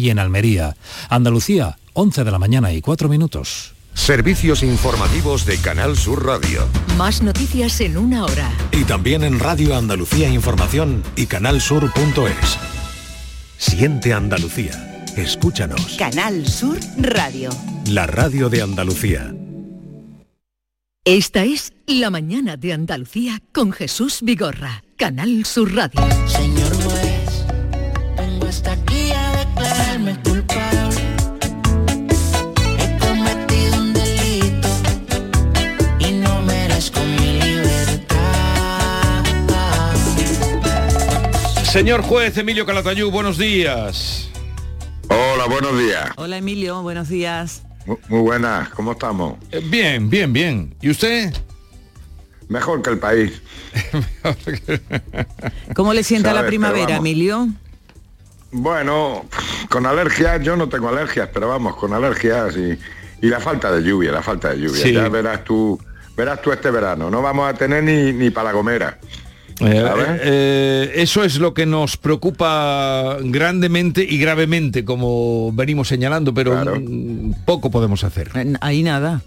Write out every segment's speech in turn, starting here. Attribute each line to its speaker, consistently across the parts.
Speaker 1: y en Almería. Andalucía, 11 de la mañana y 4 minutos.
Speaker 2: Servicios informativos de Canal Sur Radio.
Speaker 3: Más noticias en una hora.
Speaker 4: Y también en Radio Andalucía Información y canalsur.es. Siente Andalucía. Escúchanos.
Speaker 3: Canal Sur Radio.
Speaker 4: La radio de Andalucía.
Speaker 3: Esta es La mañana de Andalucía con Jesús Vigorra. Canal Sur Radio.
Speaker 5: Señor juez
Speaker 6: Emilio Calatayú, buenos días.
Speaker 7: Hola, buenos días.
Speaker 8: Hola Emilio, buenos días.
Speaker 7: Mu- Muy buenas, ¿cómo estamos?
Speaker 6: Eh, Bien, bien, bien. ¿Y usted?
Speaker 7: Mejor que el país.
Speaker 8: ¿Cómo le sienta la
Speaker 7: Sabes,
Speaker 8: primavera. Emilio?
Speaker 7: Bueno, con alergias, yo no tengo alergias, pero vamos, con alergias y, y la falta de lluvia, la falta de lluvia.
Speaker 6: Sí.
Speaker 7: Ya verás tú, verás tú este verano. No vamos a tener ni, ni para la gomera.
Speaker 6: Eh, eh, eso es lo que nos preocupa grandemente y gravemente, como venimos señalando, pero
Speaker 7: Claro.
Speaker 6: mm, poco podemos hacer.
Speaker 8: Eh, Ahí nada.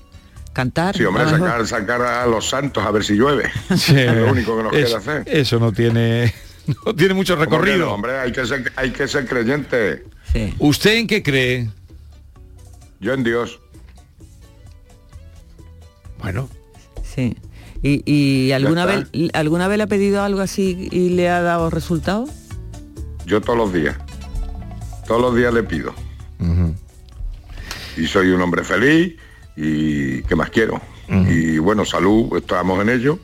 Speaker 8: Cantar.
Speaker 7: Sí, hombre, sacar, sacar a los santos a ver si llueve.
Speaker 6: Sí,
Speaker 7: Es lo único que nos
Speaker 6: eso,
Speaker 7: queda hacer.
Speaker 6: Eso no tiene, no tiene mucho
Speaker 7: ¿Cómo que
Speaker 6: recorrido.
Speaker 7: no, hombre, hay que ser, hay que ser creyente.
Speaker 8: Sí.
Speaker 6: ¿Usted en qué cree?
Speaker 7: Yo en Dios.
Speaker 6: Bueno,
Speaker 8: sí. ¿Y, y alguna, vez, alguna vez le ha pedido algo así y le ha dado resultado?
Speaker 7: Yo todos los días. Todos los días le pido. Y soy un hombre feliz y ¿qué más quiero? Y bueno, salud, estamos en ello.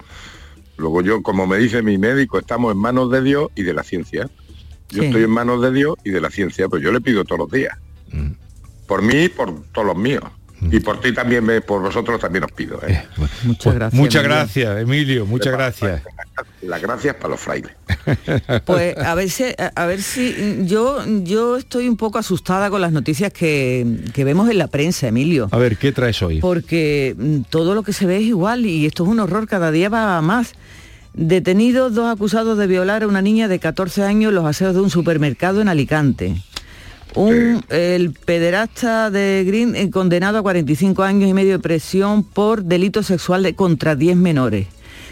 Speaker 7: Luego yo, como me dice mi médico, estamos en manos de Dios y de la ciencia. Yo
Speaker 8: Sí.
Speaker 7: estoy en manos de Dios y de la ciencia, pues yo le pido todos los días. Por mí y por todos los míos. Y por ti también, me- por vosotros también os pido. ¿eh?
Speaker 8: Muchas gracias.
Speaker 6: muchas
Speaker 8: Emilio.
Speaker 6: gracias, Emilio, muchas gracias.
Speaker 7: Las gracias para los frailes.
Speaker 8: Pues a ver si, a, a ver si yo, yo estoy un poco asustada con las noticias que, que vemos en la prensa, Emilio.
Speaker 6: A ver, ¿qué traes hoy?
Speaker 8: porque mm, todo lo que se ve es igual y esto es un horror, cada día va a más. Detenidos dos acusados de violar a una niña de 14 años en los aseos de un supermercado en Alicante. Un, el pederasta de Green eh, condenado a 45 años y medio de prisión por delito sexual de contra 10 menores.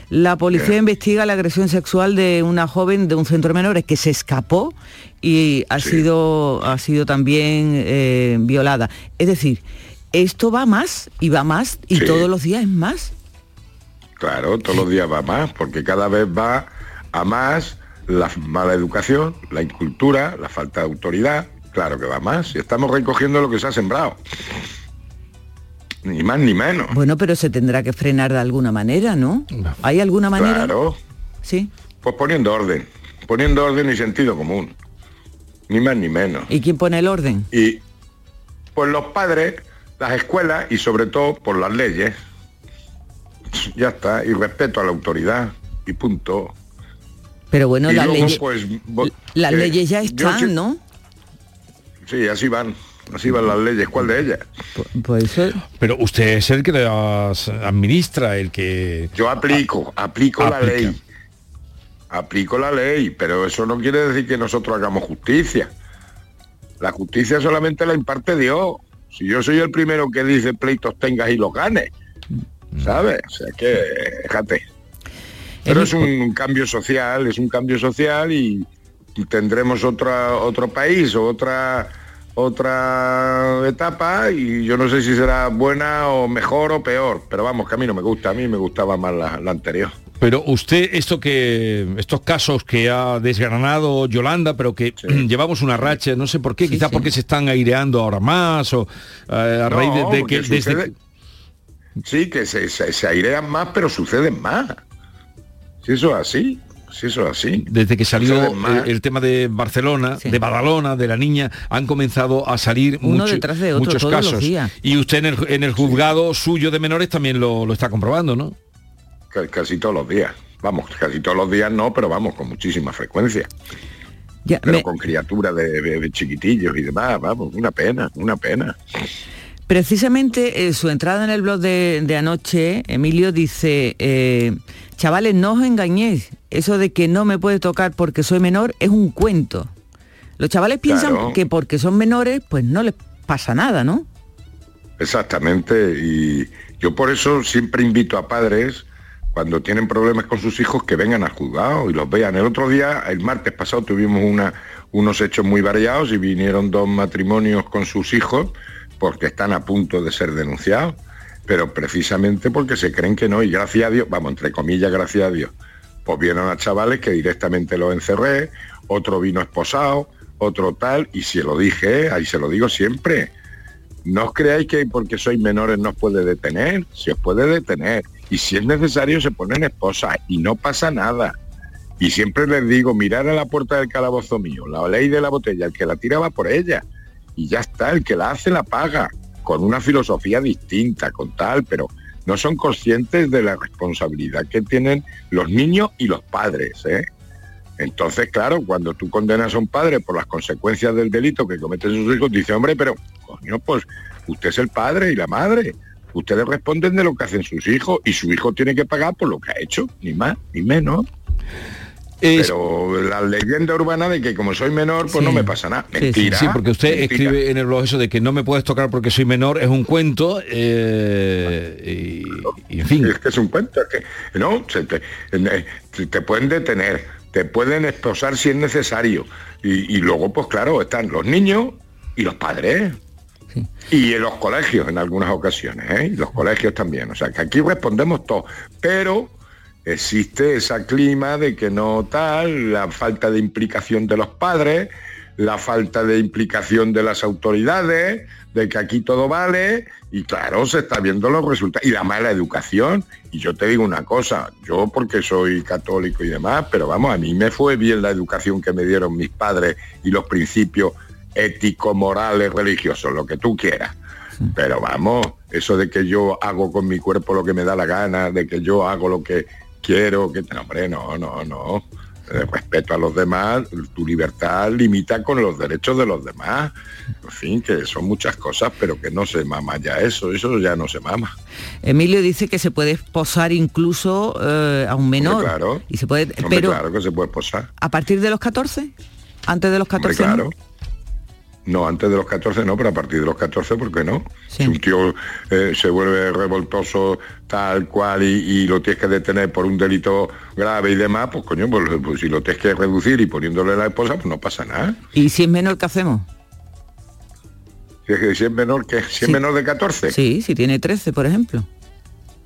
Speaker 8: La policía investiga la agresión sexual de una joven de un centro de menores que se escapó y ha, sido, ha sido también eh, violada. Es decir, esto va más y va más y
Speaker 7: Sí.
Speaker 8: todos los días es más.
Speaker 7: Claro, todos los días va más, porque cada vez va a más la mala educación, la incultura, la falta de autoridad. Claro que va más. Y estamos recogiendo lo que se ha sembrado. Ni más ni menos.
Speaker 8: Bueno, pero se tendrá que frenar de alguna manera, ¿no? ¿Hay alguna manera?
Speaker 7: Claro.
Speaker 8: Sí.
Speaker 7: Pues poniendo orden. Poniendo orden y sentido común. Ni más ni menos.
Speaker 8: ¿Y quién pone el orden?
Speaker 7: Y pues los padres, las escuelas y sobre todo por las leyes. Ya está. Y respeto a la autoridad. Y punto.
Speaker 8: Pero bueno, las leyes,
Speaker 7: pues,
Speaker 8: las leyes ya están, ¿no?
Speaker 7: Sí, así van. Así van las leyes. ¿Cuál de ellas?
Speaker 8: Pues eso,
Speaker 6: Pero usted es el que las administra, el que...
Speaker 7: Yo aplico, aplico la ley. Aplico la ley, pero eso no quiere decir que nosotros hagamos justicia. La justicia solamente la imparte Dios. Si yo soy el primero que dice pleitos tengas y los ganes, ¿sabes? O sea que, fíjate. Pero es un cambio social, es un cambio social y tendremos otra, otro país o otra otra etapa y yo no sé si será buena o mejor o peor, pero vamos, que a mí no me gusta, a mí me gustaba más la, la anterior.
Speaker 6: Pero usted, esto que, estos casos que ha desgranado Yolanda, pero que llevamos una racha, no sé por qué, quizás porque se están aireando ahora más, o eh, a raíz de, que desde
Speaker 7: Sí, que se, se- se airean más, pero suceden más. Si eso es así, si eso es así.
Speaker 6: desde que salió el, el tema de Barcelona, de Badalona, de la niña, han comenzado a salir
Speaker 8: Uno
Speaker 6: mucho-
Speaker 8: detrás de otro,
Speaker 6: muchos
Speaker 8: todos los
Speaker 6: casos.
Speaker 8: días.
Speaker 6: Y usted en el, en el juzgado suyo de menores también lo, lo está comprobando, ¿no?
Speaker 7: Ca- Casi todos los días. Vamos, casi todos los días no, pero vamos, con muchísima frecuencia.
Speaker 8: ya,
Speaker 7: Pero
Speaker 8: me-
Speaker 7: con criaturas de, de- de chiquitillos y demás, vamos, una pena, una pena.
Speaker 8: precisamente eh, su entrada en el blog de, de anoche, Emilio dice, eh, chavales, no os engañéis, eso de que no me puede tocar porque soy menor es un cuento. Los chavales piensan
Speaker 7: Claro.
Speaker 8: que porque son menores, pues no les pasa nada, ¿no?
Speaker 7: Exactamente, y yo por eso siempre invito a padres cuando tienen problemas con sus hijos que vengan al juzgado y los vean. El otro día, el martes pasado, tuvimos una, unos hechos muy variados y vinieron dos matrimonios con sus hijos porque están a punto de ser denunciados, pero precisamente porque se creen que no, y gracias a Dios, vamos, entre comillas, gracias a Dios, pues vieron a chavales que directamente los encerré, otro vino esposado, otro tal, y se lo dije, ahí se lo digo siempre, no os creáis que porque sois menores no os puede detener, se os puede detener. Y si es necesario se ponen esposas y no pasa nada. Y siempre les digo, mirar a la puerta del calabozo mío, la ley de la botella, el que la tira va por ella. Y ya está, el que la hace la paga, con una filosofía distinta, con tal, pero no son conscientes de la responsabilidad que tienen los niños y los padres. ¿eh? Entonces, claro, cuando tú condenas a un padre por las consecuencias del delito que cometen sus hijos, dice, hombre, pero, coño, pues usted es el padre y la madre. Ustedes responden de lo que hacen sus hijos y su hijo tiene que pagar por lo que ha hecho, ni más ni menos.
Speaker 6: Es-
Speaker 7: Pero la leyenda urbana de que como soy menor, pues
Speaker 8: Sí.
Speaker 7: no me pasa nada.
Speaker 8: Sí, sí.
Speaker 7: Mentira.
Speaker 6: Sí, porque usted
Speaker 7: mentira.
Speaker 6: escribe en el blog eso de que no me puedes tocar porque soy menor, es un cuento, eh, y, y en fin.
Speaker 7: Es que es un cuento, es que no, se te, eh, te- te pueden detener, te pueden esposar si es necesario. Y, y luego, pues claro, están los niños y los padres. Y en los colegios en algunas ocasiones, ¿eh? y los colegios también. O sea, que aquí respondemos todos. Pero existe ese clima de que no tal, la falta de implicación de los padres, la falta de implicación de las autoridades, de que aquí todo vale, y claro, se está viendo los resultados, y la mala educación. Y yo te digo una cosa, yo porque soy católico y demás, pero vamos, a mí me fue bien la educación que me dieron mis padres y los principios éticos, morales, religiosos, lo que tú quieras. Pero vamos, eso de que yo hago con mi cuerpo lo que me da la gana, de que yo hago lo que quiero, que no, hombre, no, no, no. Eh, respeto a los demás, tu libertad limita con los derechos de los demás. En fin, que son muchas cosas, pero que no se mama ya eso, eso ya no se mama.
Speaker 8: Emilio dice que se puede esposar incluso eh, a un menor.
Speaker 7: Hombre, claro.
Speaker 8: Y se puede,
Speaker 7: Hombre,
Speaker 8: pero
Speaker 7: claro que se puede posar.
Speaker 8: a partir de los 14, antes de los
Speaker 7: Hombre,
Speaker 8: 14. ¿no?
Speaker 7: claro. No, antes de los 14 no, pero a partir de los 14, ¿por qué no?
Speaker 8: Sí.
Speaker 7: Si un tío eh, se vuelve revoltoso tal cual y, y lo tienes que detener por un delito grave y demás, pues coño, pues, pues si lo tienes que reducir y poniéndole la esposa, pues no pasa nada.
Speaker 8: ¿Y si es menor, qué hacemos?
Speaker 7: Si es, si es menor que si
Speaker 8: Sí.
Speaker 7: es menor de 14,
Speaker 8: Sí, si tiene 13, por ejemplo.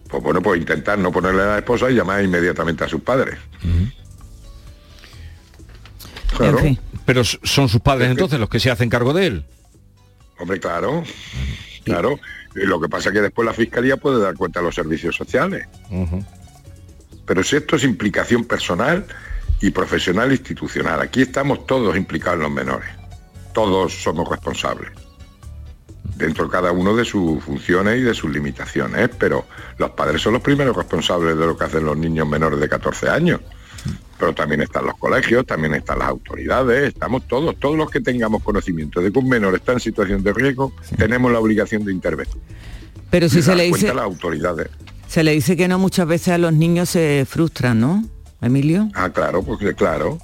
Speaker 7: pues bueno, pues intentar no ponerle a la esposa y llamar inmediatamente a sus padres. Claro.
Speaker 8: En fin.
Speaker 6: Pero son sus padres
Speaker 7: Es que-
Speaker 6: entonces los que se hacen cargo de él.
Speaker 7: Hombre, claro, claro. Y lo que pasa es que después la fiscalía puede dar cuenta a los servicios sociales. Pero si esto es implicación personal y profesional institucional, aquí estamos todos implicados en los menores. Todos somos responsables. Dentro cada uno de sus funciones y de sus limitaciones, pero los padres son los primeros responsables de lo que hacen los niños menores de 14 años. Pero también están los colegios, también están las autoridades, estamos todos, todos los que tengamos conocimiento de que un menor está en situación de riesgo, tenemos la obligación de intervenir.
Speaker 8: Pero si
Speaker 7: Y
Speaker 8: se le
Speaker 7: cuenta
Speaker 8: dice
Speaker 7: a las autoridades.
Speaker 8: se le dice que no muchas veces a los niños se frustran, ¿no? Emilio.
Speaker 7: Ah, claro, porque claro,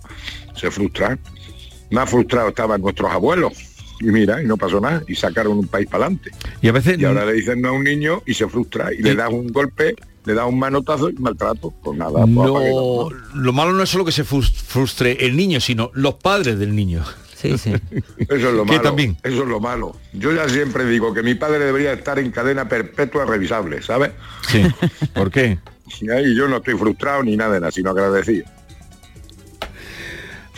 Speaker 7: se frustran. Más frustrados estaban nuestros abuelos. Y mira, y no pasó nada, y sacaron un país para adelante.
Speaker 6: Y a veces
Speaker 7: Y ahora le dicen no a un niño y se frustra, y le das un golpe, le das un manotazo y maltrato. Pues nada, pues apague
Speaker 6: no, lo malo no es solo que se frus- frustre el niño, sino los padres del niño.
Speaker 8: Sí, sí.
Speaker 7: Eso es lo malo.
Speaker 6: también.
Speaker 7: Eso es lo malo. Yo ya siempre digo que mi padre debería estar en cadena perpetua revisable, ¿sabes?
Speaker 6: Sí. ¿Por qué?
Speaker 7: Y ahí yo no estoy frustrado ni nada de nada, sino agradecido.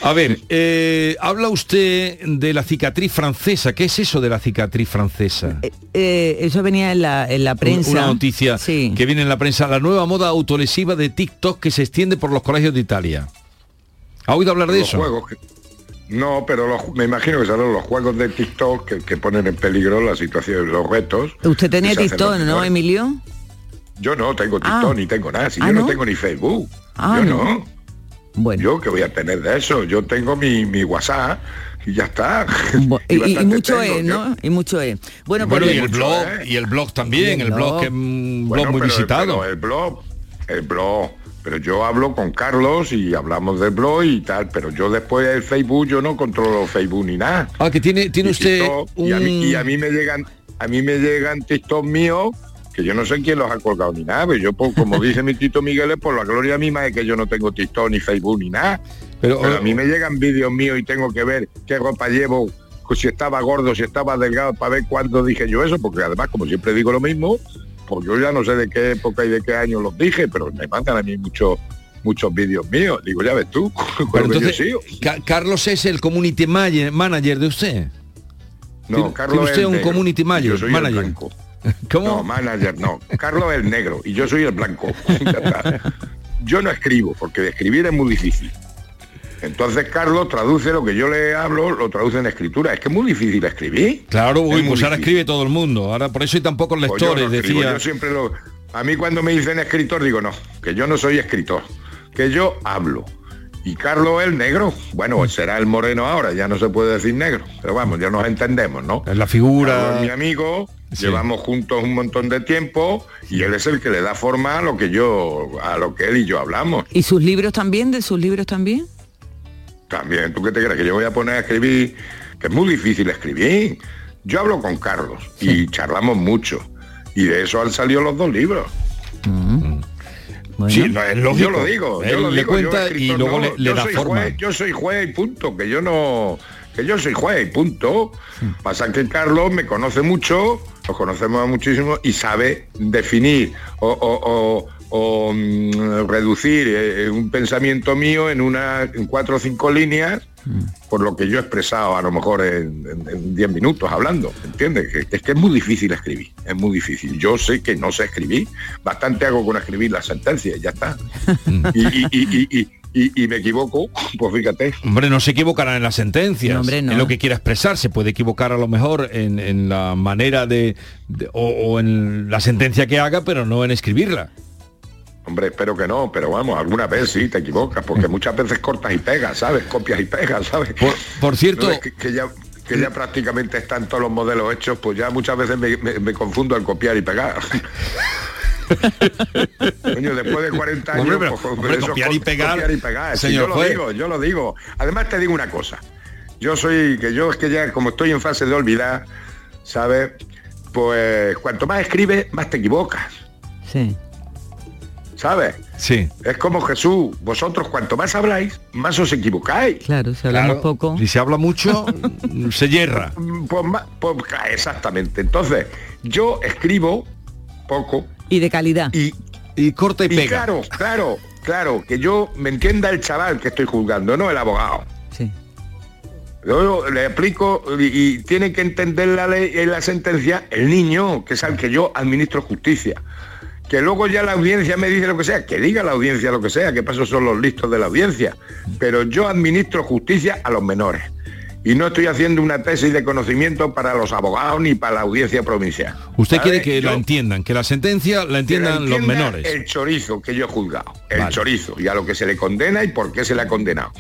Speaker 6: A ver, eh, habla usted de la cicatriz francesa. ¿Qué es eso de la cicatriz francesa?
Speaker 8: Eh, eh, eso venía en la, en la prensa.
Speaker 6: Una noticia
Speaker 8: Sí.
Speaker 6: que viene en la prensa. La nueva moda autolesiva de TikTok que se extiende por los colegios de Italia. ¿Ha oído hablar de
Speaker 7: los
Speaker 6: eso?
Speaker 7: juegos que- No, pero los- me imagino que serán los juegos de TikTok que, que ponen en peligro la situación, los retos.
Speaker 8: Usted tenía TikTok, ¿no. Emilio?
Speaker 7: Yo no tengo TikTok
Speaker 8: Ah.
Speaker 7: ni tengo nada. Si
Speaker 8: Ah,
Speaker 7: yo no
Speaker 8: ¿no?
Speaker 7: tengo ni Facebook.
Speaker 8: Ah,
Speaker 7: yo
Speaker 8: no.
Speaker 7: no.
Speaker 8: Bueno.
Speaker 7: Yo que voy a tener de eso. Yo tengo mi, mi WhatsApp y ya está.
Speaker 8: Bu- y, mucho
Speaker 7: tengo.
Speaker 8: es,
Speaker 7: Yo-
Speaker 8: ¿no? Y mucho es. Bueno,
Speaker 6: Bueno,
Speaker 8: pues
Speaker 6: y el blog, y el blog también,
Speaker 8: Y el
Speaker 6: el blog
Speaker 8: blog.
Speaker 6: que es un
Speaker 7: Bueno,
Speaker 6: blog muy
Speaker 7: pero-
Speaker 6: visitado.
Speaker 7: pero el blog, el blog, pero yo hablo con Carlos y hablamos del blog y tal, pero yo después del Facebook yo no controlo Facebook ni nada.
Speaker 6: Ah, que tiene, tiene
Speaker 7: Y
Speaker 6: usted
Speaker 7: TikTok, y, a mí, y a mí me llegan, a mí me llegan TikTok míos que yo no sé quién los ha colgado ni nada, pero yo pues, como dice mi Tito Miguel, es por la gloria misma de que yo no tengo TikTok ni Facebook ni nada.
Speaker 6: Pero,
Speaker 7: Pero a mí me llegan vídeos míos y tengo que ver qué ropa llevo, si estaba gordo, si estaba delgado, para ver cuándo dije yo eso, porque además, como siempre digo lo mismo, pues yo ya no sé de qué época y de qué año los dije, pero me mandan a mí muchos muchos vídeos míos. Digo, ya ves tú,
Speaker 6: pero
Speaker 7: yo
Speaker 6: entonces,
Speaker 7: sigo.
Speaker 6: Ca- Carlos es el community ma- manager de usted.
Speaker 7: No, Carlos
Speaker 6: tiene
Speaker 7: es
Speaker 6: usted
Speaker 7: el
Speaker 6: un
Speaker 7: negro,
Speaker 6: community manager,
Speaker 7: Yo soy
Speaker 6: manager.
Speaker 7: el blanco.
Speaker 6: ¿Cómo?
Speaker 7: No, manager no. Carlos es el negro y yo soy el blanco. Yo no escribo, porque de escribir es muy difícil. Entonces Carlos traduce lo que yo le hablo, lo traduce en escritura. Es que es muy difícil escribir.
Speaker 6: Claro, uy,
Speaker 7: Es
Speaker 6: pues ahora
Speaker 7: difícil.
Speaker 6: escribe todo el mundo. Ahora por eso hay tan pocos
Speaker 7: Pues yo
Speaker 6: lectores,
Speaker 7: no escribo,
Speaker 6: decía.
Speaker 7: Yo siempre lo. A mí cuando me dicen escritor digo no, que yo no soy escritor, que yo hablo. Y Carlos el negro, bueno, será el moreno ahora, ya no se puede decir negro, pero vamos, ya nos entendemos, ¿no?
Speaker 6: Es la figura.
Speaker 7: Carlos es mi amigo,
Speaker 6: Sí.
Speaker 7: llevamos juntos un montón de tiempo y él es el que le da forma a lo que yo, a lo que él y yo hablamos.
Speaker 8: ¿Y sus libros también? ¿De sus libros también?
Speaker 7: También, ¿tú qué te crees? Que yo voy a poner a escribir, que es muy difícil escribir. Yo hablo con Carlos y charlamos mucho. Y de eso han salido los dos libros.
Speaker 8: Bueno,
Speaker 6: Sí, no, es.
Speaker 7: Yo lo digo, yo
Speaker 6: Él
Speaker 7: lo
Speaker 6: le
Speaker 7: digo, yo
Speaker 6: cuenta
Speaker 7: escritor
Speaker 6: y luego
Speaker 7: no,
Speaker 6: le, le
Speaker 7: yo
Speaker 6: da forma.
Speaker 7: Juez, yo soy juez y punto, que yo no, que yo soy juez y punto. Pasa que Carlos me conoce mucho, nos conocemos muchísimo y sabe definir o, o- o- o, mm, reducir eh, un pensamiento mío en una en cuatro o cinco líneas por lo que yo he expresado a lo mejor en, en- en diez minutos hablando, ¿entiendes? Que, es que es muy difícil escribir, es muy difícil. Yo sé que no sé escribir, bastante hago con escribir las sentencias y ya está. y, y- y- y- y- y- y me equivoco, pues fíjate.
Speaker 6: Hombre, no se equivocará en las sentencias,
Speaker 8: No, hombre, no.
Speaker 6: en lo que quiera expresar, se puede equivocar a lo mejor en, en la manera de, de- o, o en la sentencia que haga, pero no en escribirla.
Speaker 7: Hombre, espero que no, pero vamos, alguna vez sí te equivocas, porque
Speaker 6: Mm.
Speaker 7: muchas veces cortas y pegas, ¿sabes? Copias y pegas, ¿sabes?
Speaker 6: Por, por cierto,
Speaker 7: No, es que, que ya que ya prácticamente están todos los modelos hechos, pues ya muchas veces me, me- me confundo al copiar y pegar. Coño, después de 40 años,
Speaker 6: Hombre, pero-
Speaker 7: pues,
Speaker 6: hombre,
Speaker 7: eso,
Speaker 6: copiar y pegar,
Speaker 7: copiar y pegar. Sí,
Speaker 6: señor
Speaker 7: yo lo digo, yo lo digo. Además te digo una cosa. Yo soy, que yo es que ya como estoy en fase de olvidar, ¿sabes? Pues cuanto más escribes, más te equivocas,
Speaker 8: sí.
Speaker 7: ¿Sabes?
Speaker 6: sí.
Speaker 7: Es como Jesús, vosotros cuanto más habláis, más os equivocáis.
Speaker 8: Claro, si hablamos
Speaker 6: Claro,
Speaker 8: poco.
Speaker 6: Si se habla mucho, se yerra.
Speaker 7: Mm, Pues, pues, exactamente. Entonces, yo escribo poco
Speaker 8: Y de calidad.
Speaker 7: y,
Speaker 6: Y corta y
Speaker 7: y
Speaker 6: pega.
Speaker 7: claro, claro, claro, que yo me entienda el chaval que estoy juzgando, no el abogado.
Speaker 8: Sí.
Speaker 7: Yo le explico y, y tiene que entender la ley y la sentencia el niño, que es al que yo administro justicia. Que luego ya la audiencia me dice lo que sea, que diga la audiencia lo que sea, que paso son los listos de la audiencia. Pero yo administro justicia a los menores. Y no estoy haciendo una tesis de conocimiento para los abogados ni para la audiencia provincial.
Speaker 6: Usted quiere que
Speaker 7: Yo-
Speaker 6: la entiendan, que la sentencia la entiendan los menores.
Speaker 7: El chorizo que yo he juzgado, el
Speaker 6: Vale.
Speaker 7: chorizo, y a lo que se le condena y por qué se le ha condenado.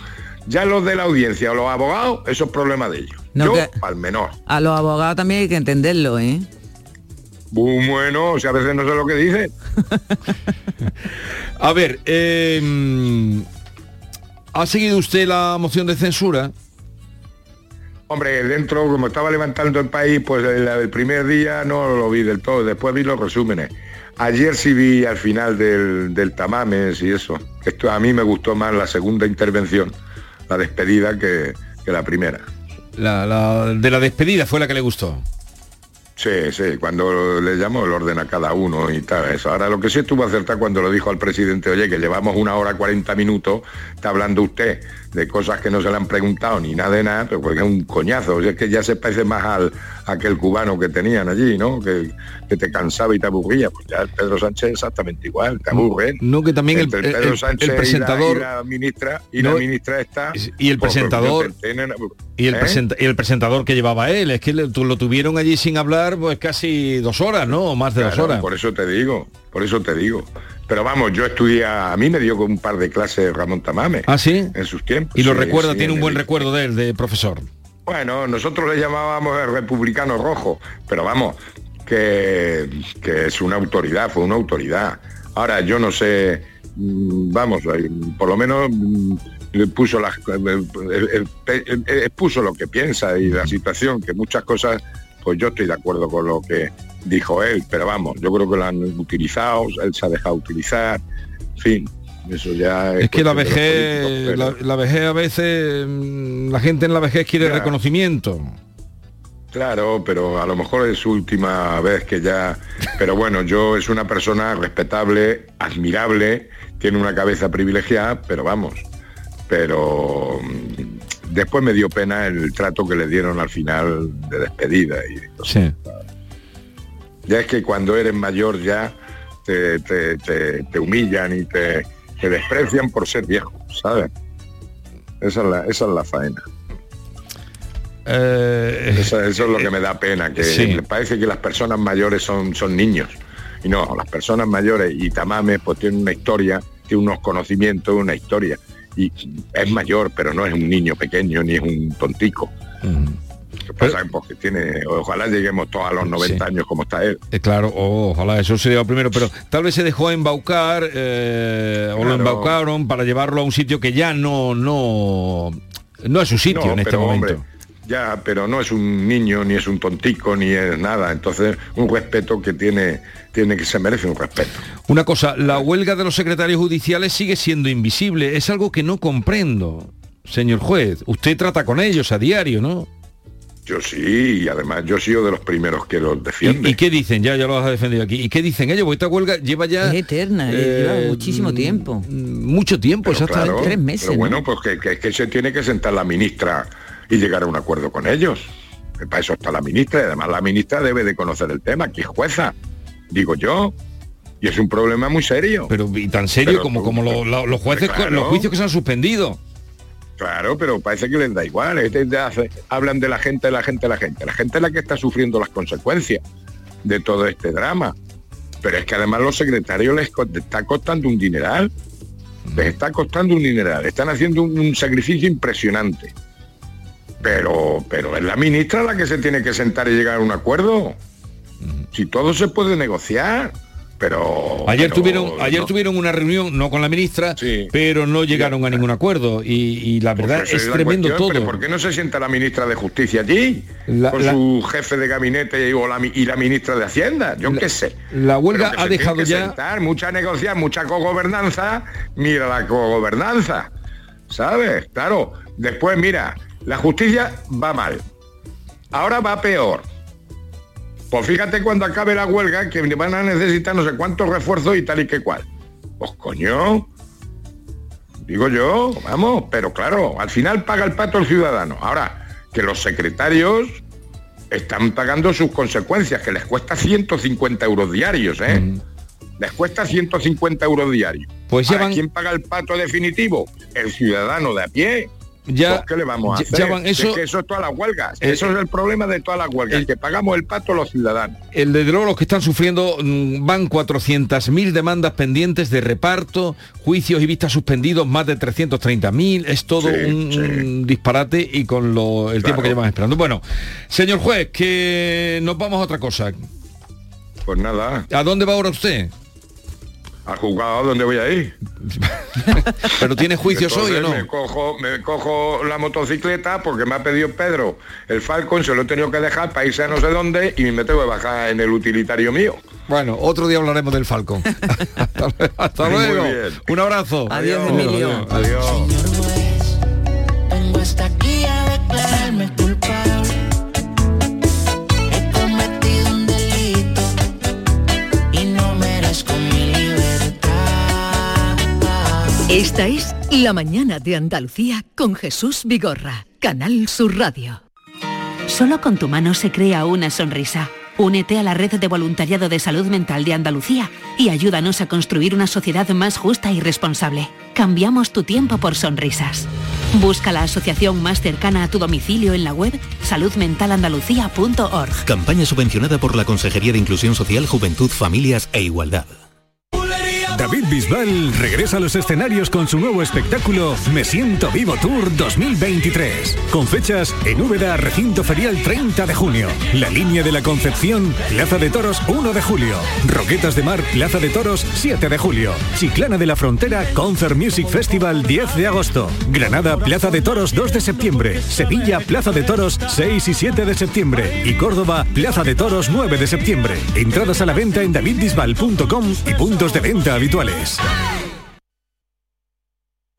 Speaker 7: Ya los de la audiencia o los abogados, eso es problema de ellos.
Speaker 8: No,
Speaker 7: yo, al menor.
Speaker 8: A los abogados también hay que entenderlo, ¿eh?
Speaker 7: Bueno, o sea, a veces no sé lo que dice.
Speaker 6: A ver, eh, ¿ha seguido usted la moción de censura?
Speaker 7: Hombre, dentro, como estaba levantando el país, pues el, el primer día no lo vi del todo, después vi los resúmenes. Ayer sí vi al final del, del Tamames y eso. Esto a mí me gustó más la segunda intervención, la despedida, que, que la primera.
Speaker 6: La, la- de la despedida fue la que le gustó.
Speaker 7: Sí, sí, cuando le llamó el orden a cada uno y tal, eso. Ahora lo que sí estuvo acertado cuando lo dijo al presidente, oye, que llevamos una hora 40 minutos, está hablando usted de cosas que no se le han preguntado ni nada de nada, pero porque es un coñazo, o sea, es que ya se parece más al aquel cubano que tenían allí, ¿no? Que, que te cansaba y te aburría, pues ya el Pedro Sánchez exactamente igual, te aburre.
Speaker 6: No, que también el,
Speaker 7: Entre
Speaker 6: el-
Speaker 7: Pedro
Speaker 6: el-
Speaker 7: Sánchez
Speaker 6: el
Speaker 7: y la-
Speaker 6: presentador
Speaker 7: y la, ministra y
Speaker 6: No,
Speaker 7: la ministra está
Speaker 6: y el
Speaker 7: pues,
Speaker 6: presentador-
Speaker 7: pues,
Speaker 6: y el,
Speaker 7: ¿eh?
Speaker 6: presenta- y el presentador que llevaba él, es que le- lo tuvieron allí sin hablar pues casi dos horas, ¿no? O más de dos
Speaker 7: Claro,
Speaker 6: horas.
Speaker 7: Por eso te digo, por eso te digo. Pero vamos, yo estudié, a mí me dio con un par de clases Ramón Tamame.
Speaker 6: ¿Ah, sí?
Speaker 7: En sus tiempos.
Speaker 6: Y lo
Speaker 7: Sí,
Speaker 6: recuerda,
Speaker 7: sí,
Speaker 6: tiene
Speaker 7: en
Speaker 6: un buen
Speaker 7: el-
Speaker 6: recuerdo de él, de profesor.
Speaker 7: Bueno, nosotros le llamábamos el republicano rojo, pero vamos, que, que es una autoridad, fue una autoridad. Ahora, yo no sé, mm, vamos, por lo menos mm, puso las, eh, eh, eh, expuso lo que piensa y la situación, que muchas cosas, pues yo estoy de acuerdo con lo que dijo él, pero vamos, yo creo que lo han utilizado, él se ha dejado utilizar, en fin, eso ya
Speaker 6: Es que la vejez, la, la vejez a veces, mm, la gente en la vejez quiere
Speaker 7: Ya.
Speaker 6: reconocimiento.
Speaker 7: Claro, pero a lo mejor es su última vez que ya... Pero bueno, yo es una persona respetable, admirable, tiene una cabeza privilegiada, pero vamos. Pero mm, después me dio pena el trato que le dieron al final de despedida. Y
Speaker 6: Sí.
Speaker 7: ya es que cuando eres mayor ya te, te- te- te humillan y te, te desprecian por ser viejo, ¿sabes? Esa es la, esa es la faena.
Speaker 6: Eh,
Speaker 7: Eso, eso es lo que me da pena, que
Speaker 6: Sí.
Speaker 7: me parece que las personas mayores son, son niños. Y no, las personas mayores y Tamame pues tienen una historia, tiene unos conocimientos, una historia. Y es mayor, pero no es un niño pequeño ni es un tontico.
Speaker 6: mm,
Speaker 7: porque tiene, ojalá lleguemos todos a los 90
Speaker 6: Sí.
Speaker 7: años como está él.
Speaker 6: eh, claro, oh, ojalá eso sería lo primero, pero tal vez se dejó embaucar eh, o lo embaucaron para llevarlo a un sitio que ya no, no, no es su sitio
Speaker 7: No,
Speaker 6: en este
Speaker 7: pero,
Speaker 6: momento.
Speaker 7: hombre, ya, pero no es un niño, ni es un tontico, ni es nada. Entonces, un respeto que tiene, tiene que se merece un respeto.
Speaker 6: Una cosa, la huelga de los secretarios judiciales sigue siendo invisible. Es algo que no comprendo, señor juez. Usted trata con ellos a diario, ¿no?
Speaker 7: Yo sí, y además yo he sido de los primeros que los defiende.
Speaker 6: ¿Y, y qué dicen? Ya, ya lo has defendido aquí. ¿Y qué dicen ellos? Porque esta huelga lleva ya...
Speaker 8: Es eterna,
Speaker 6: eh,
Speaker 8: lleva muchísimo
Speaker 6: mm,
Speaker 8: tiempo.
Speaker 6: Mucho tiempo, exactamente.
Speaker 7: claro,
Speaker 8: tres meses,
Speaker 7: Pero
Speaker 8: ¿no?
Speaker 7: bueno, pues que, que- que se tiene que sentar la ministra y llegar a un acuerdo con ellos. Para eso está la ministra y además la ministra debe de conocer el tema, que es jueza, digo yo. Y es un problema muy serio.
Speaker 6: Pero y tan serio
Speaker 7: Pero
Speaker 6: como, como lo- lo- los jueces,
Speaker 7: Claro.
Speaker 6: los juicios que se han suspendido.
Speaker 7: Claro, pero parece que les da igual. Hablan de la gente, la gente, la gente. La gente es la que está sufriendo las consecuencias de todo este drama. Pero es que además los secretarios les está costando un dineral. Les está costando un dineral. Están haciendo un, un sacrificio impresionante. Pero, pero es la ministra la que se tiene que sentar y llegar a un acuerdo. Si todo se puede negociar. Pero
Speaker 6: Ayer
Speaker 7: pero
Speaker 6: tuvieron, ayer tuvieron una reunión, no con la ministra,
Speaker 7: Sí.
Speaker 6: pero no llegaron a ningún acuerdo. Y, y la verdad
Speaker 7: Pues esa
Speaker 6: es
Speaker 7: la
Speaker 6: tremendo
Speaker 7: cuestión, pero
Speaker 6: todo.
Speaker 7: ¿Por qué no se sienta la ministra de Justicia allí?
Speaker 6: La-
Speaker 7: con
Speaker 6: la-
Speaker 7: su jefe de gabinete o y la ministra de Hacienda, yo qué sé.
Speaker 6: la huelga
Speaker 7: Pero
Speaker 6: ha dejado ya-
Speaker 7: sentar, mucha negociar, mucha cogobernanza, mira la cogobernanza, ¿sabes? Claro, después mira, la justicia va mal, ahora va peor. Pues fíjate cuando acabe la huelga que van a necesitar no sé cuántos refuerzos y tal y que cual. Pues coño, digo yo, vamos, pero claro, al final paga el pato el ciudadano. Ahora, que los secretarios están pagando sus consecuencias, que les cuesta 150 euros diarios, ¿eh? Les cuesta 150 euros diarios.
Speaker 6: Mm. Pues
Speaker 7: ¿Quién paga el pato definitivo? El ciudadano de a pie.
Speaker 6: Ya-
Speaker 7: Pues, ¿Qué le vamos a hacer?
Speaker 6: ya van-
Speaker 7: Si
Speaker 6: eso-
Speaker 7: es que eso es todas las huelgas.
Speaker 6: Eh,
Speaker 7: eso es el problema de todas las huelgas,
Speaker 6: el-
Speaker 7: que pagamos el pato los ciudadanos.
Speaker 6: El de luego los que están sufriendo mm, van 400.000 demandas pendientes de reparto, juicios y vistas suspendidos, más de 330.000. Es todo
Speaker 7: Sí,
Speaker 6: un,
Speaker 7: sí.
Speaker 6: un disparate y con lo- el tiempo que llevan esperando. Bueno, señor juez, que nos vamos a otra cosa.
Speaker 7: Pues nada,
Speaker 6: ¿A dónde va ahora usted?
Speaker 7: Al juzgado, ¿a dónde voy a ir?
Speaker 6: ¿Pero tiene juicios hoy o no?
Speaker 7: Me cojo, me cojo la motocicleta porque me ha pedido Pedro el Falcon, se lo he tenido que dejar para irse a no sé dónde y me tengo que bajar en el utilitario mío.
Speaker 6: Bueno, otro día hablaremos del Falcon. hasta luego. hasta
Speaker 7: Muy
Speaker 6: luego.
Speaker 7: bien.
Speaker 6: Un abrazo.
Speaker 8: Adiós, Emilio.
Speaker 6: adiós.
Speaker 7: Adiós.
Speaker 3: Esta es La mañana de Andalucía con Jesús Vigorra, Canal Sur Radio.
Speaker 9: Solo con tu mano se crea una sonrisa. Únete a la red de voluntariado de salud mental de Andalucía y ayúdanos a construir una sociedad más justa y responsable. Cambiamos tu tiempo por sonrisas. Busca la asociación más cercana a tu domicilio en la web saludmentalandalucía.org.
Speaker 10: Campaña subvencionada por la Consejería de Inclusión Social, Juventud, Familias e Igualdad.
Speaker 4: David Bisbal regresa a los escenarios con su nuevo espectáculo Me Siento Vivo Tour 2023. Con fechas en Úbeda, Recinto Ferial 30 de junio. La Línea de la Concepción, Plaza de Toros 1 de julio. Roquetas de Mar, Plaza de Toros 7 de julio. Chiclana de la Frontera, Concert Music Festival 10 de agosto. Granada, Plaza de Toros 2 de septiembre. Sevilla, Plaza de Toros 6 y 7 de septiembre. Y Córdoba, Plaza de Toros 9 de septiembre. Entradas a la venta en davidbisbal.com y puntos de venta habituales.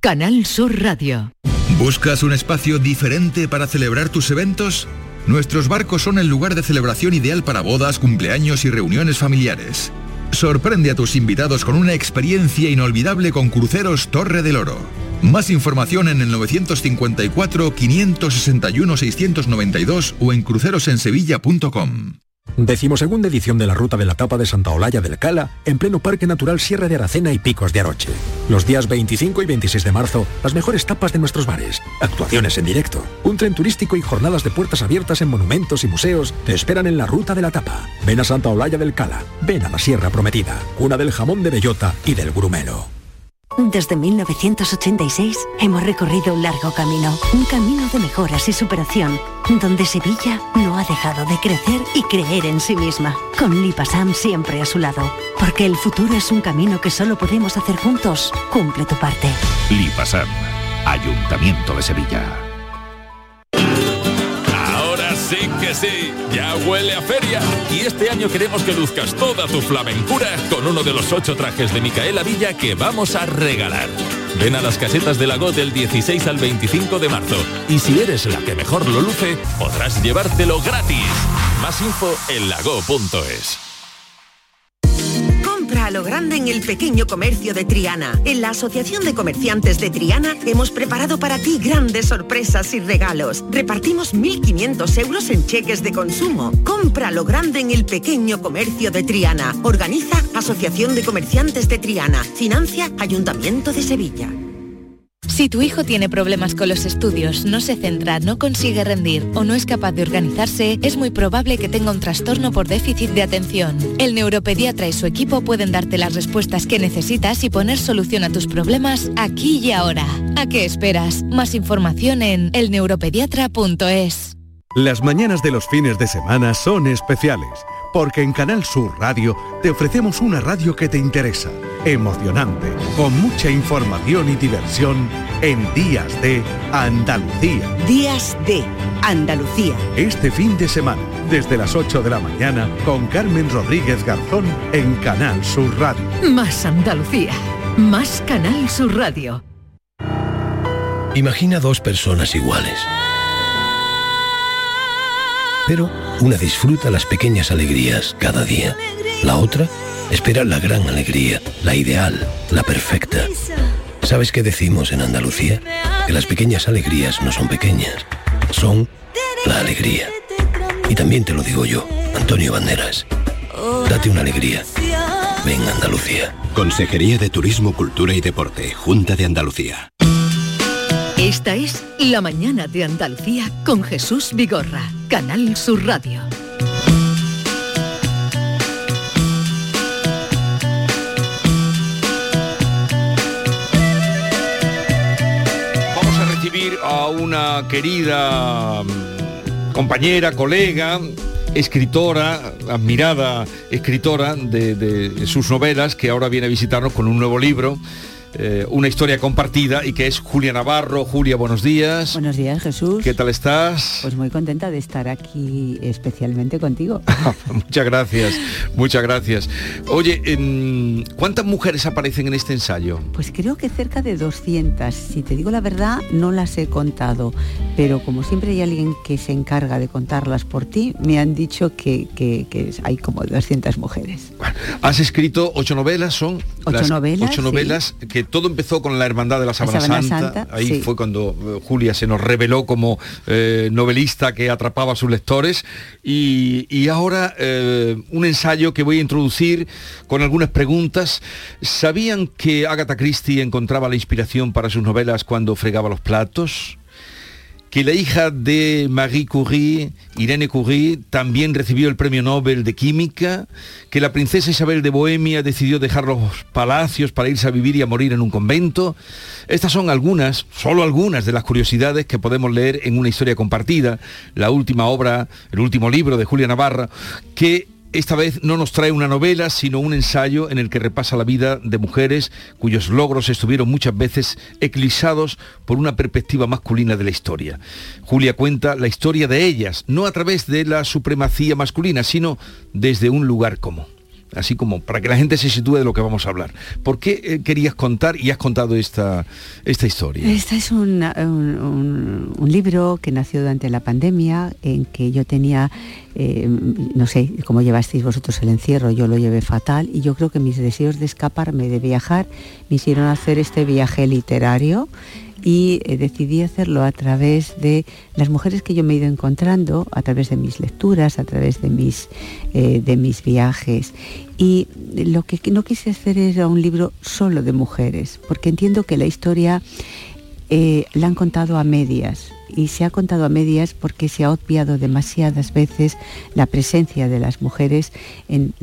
Speaker 3: Canal Sur Radio.
Speaker 10: ¿Buscas un espacio diferente para celebrar tus eventos? Nuestros barcos son el lugar de celebración ideal para bodas, cumpleaños y reuniones familiares. Sorprende a tus invitados con una experiencia inolvidable con Cruceros Torre del Oro. Más información en el 954 561 692 o en crucerosensevilla.com.
Speaker 4: Decimosegunda edición de la Ruta de la Tapa de Santa Olalla del Cala, en pleno Parque Natural Sierra de Aracena y Picos de Aroche. Los días 25 y 26 de marzo, las mejores tapas de nuestros bares, actuaciones en directo, un tren turístico y jornadas de puertas abiertas en monumentos y museos te esperan en la Ruta de la Tapa. Ven a Santa Olalla del Cala, ven a la Sierra Prometida, una del jamón de bellota y del grumelo.
Speaker 11: Desde 1986 hemos recorrido un largo camino, un camino de mejoras y superación, donde Sevilla no ha dejado de crecer y creer en sí misma, con Lipasam siempre a su lado, porque el futuro es un camino que solo podemos hacer juntos. Cumple tu parte.
Speaker 12: Lipasam, Ayuntamiento de Sevilla.
Speaker 13: Sí, ya huele a feria. Y este año queremos que luzcas toda tu flamencura con uno de los ocho trajes de Micaela Villa que vamos a regalar. Ven a las casetas de Lago del 16 al 25 de marzo. Y si eres la que mejor lo luce, podrás llevártelo gratis. Más info en lago.es.
Speaker 14: Lo grande en el pequeño comercio de Triana. En la Asociación de Comerciantes de Triana hemos preparado para ti grandes sorpresas y regalos. Repartimos 1.500 euros en cheques de consumo. Compra lo grande en el pequeño comercio de Triana. Organiza Asociación de Comerciantes de Triana. Financia Ayuntamiento de Sevilla.
Speaker 15: Si tu hijo tiene problemas con los estudios, no se centra, no consigue rendir o no es capaz de organizarse, es muy probable que tenga un trastorno por déficit de atención. El neuropediatra y su equipo pueden darte las respuestas que necesitas y poner solución a tus problemas aquí y ahora. ¿A qué esperas? Más información en elneuropediatra.es.
Speaker 16: Las mañanas de los fines de semana son especiales, porque en Canal Sur Radio te ofrecemos una radio que te interesa, emocionante, con mucha información y diversión en Días de Andalucía.
Speaker 17: Días de Andalucía.
Speaker 16: Este fin de semana, desde las 8 de la mañana, con Carmen Rodríguez Garzón en Canal Sur Radio.
Speaker 3: Más Andalucía. Más Canal Sur Radio.
Speaker 18: Imagina dos personas iguales. Pero una disfruta las pequeñas alegrías cada día. La otra espera la gran alegría, la ideal, la perfecta. ¿Sabes qué decimos en Andalucía? Que las pequeñas alegrías no son pequeñas, son la alegría. Y también te lo digo yo, Antonio Banderas. Date una alegría. Ven Andalucía.
Speaker 19: Consejería de Turismo, Cultura y Deporte, Junta de Andalucía.
Speaker 3: Esta es La Mañana de Andalucía con Jesús Vigorra, Canal Sur Radio.
Speaker 6: Vamos a recibir a una querida mm, compañera, colega, escritora, admirada escritora de, de sus novelas, que ahora viene a visitarnos con un nuevo libro. Eh, una historia compartida y que es Julia Navarro. Julia, buenos días.
Speaker 20: Buenos días, Jesús.
Speaker 6: ¿Qué tal estás?
Speaker 20: Pues muy contenta de estar aquí especialmente contigo.
Speaker 6: muchas gracias, muchas gracias. Oye, em, ¿cuántas mujeres aparecen en este ensayo?
Speaker 20: Pues creo que cerca de 200. Si te digo la verdad, no las he contado, pero como siempre hay alguien que se encarga de contarlas por ti, me han dicho que, que- que hay como 200 mujeres.
Speaker 6: Has escrito ocho novelas, son
Speaker 20: Ocho novelas,
Speaker 6: ocho
Speaker 20: sí.
Speaker 6: novelas todo empezó con la Hermandad de la Sábana Santa.
Speaker 20: Santa,
Speaker 6: Ahí
Speaker 20: sí.
Speaker 6: fue cuando eh, Julia se nos reveló como eh, novelista que atrapaba a sus lectores. Y, y ahora eh, un ensayo que voy a introducir con algunas preguntas. ¿Sabían que Agatha Christie encontraba la inspiración para sus novelas cuando fregaba los platos? Que la hija de Marie Curie, Irene Curie, también recibió el premio Nobel de Química, que la princesa Isabel de Bohemia decidió dejar los palacios para irse a vivir y a morir en un convento. Estas son algunas, solo algunas de las curiosidades que podemos leer en una historia compartida, la última obra, el último libro de Julia Navarra, que esta vez no nos trae una novela, sino un ensayo en el que repasa la vida de mujeres cuyos logros estuvieron muchas veces eclipsados por una perspectiva masculina de la historia. Julia cuenta la historia de ellas, no a través de la supremacía masculina, sino desde un lugar común así como para que la gente se sitúe de lo que vamos a hablar. ¿Por qué eh, querías contar y has contado esta, esta historia?
Speaker 20: Este es un, un, libro que nació durante la pandemia, en que yo tenía, eh, no sé cómo llevasteis vosotros el encierro, yo lo llevé fatal y yo creo que mis deseos de escaparme, de viajar, me hicieron hacer este viaje literario y eh, decidí hacerlo a través de las mujeres que yo me he ido encontrando, a través de mis lecturas, a través de mis, eh, de mis viajes. Y lo que no quise hacer era un libro solo de mujeres, porque entiendo que la historia eh, la han contado a medias y se ha contado a medias porque se ha obviado demasiadas veces la presencia de las mujeres en,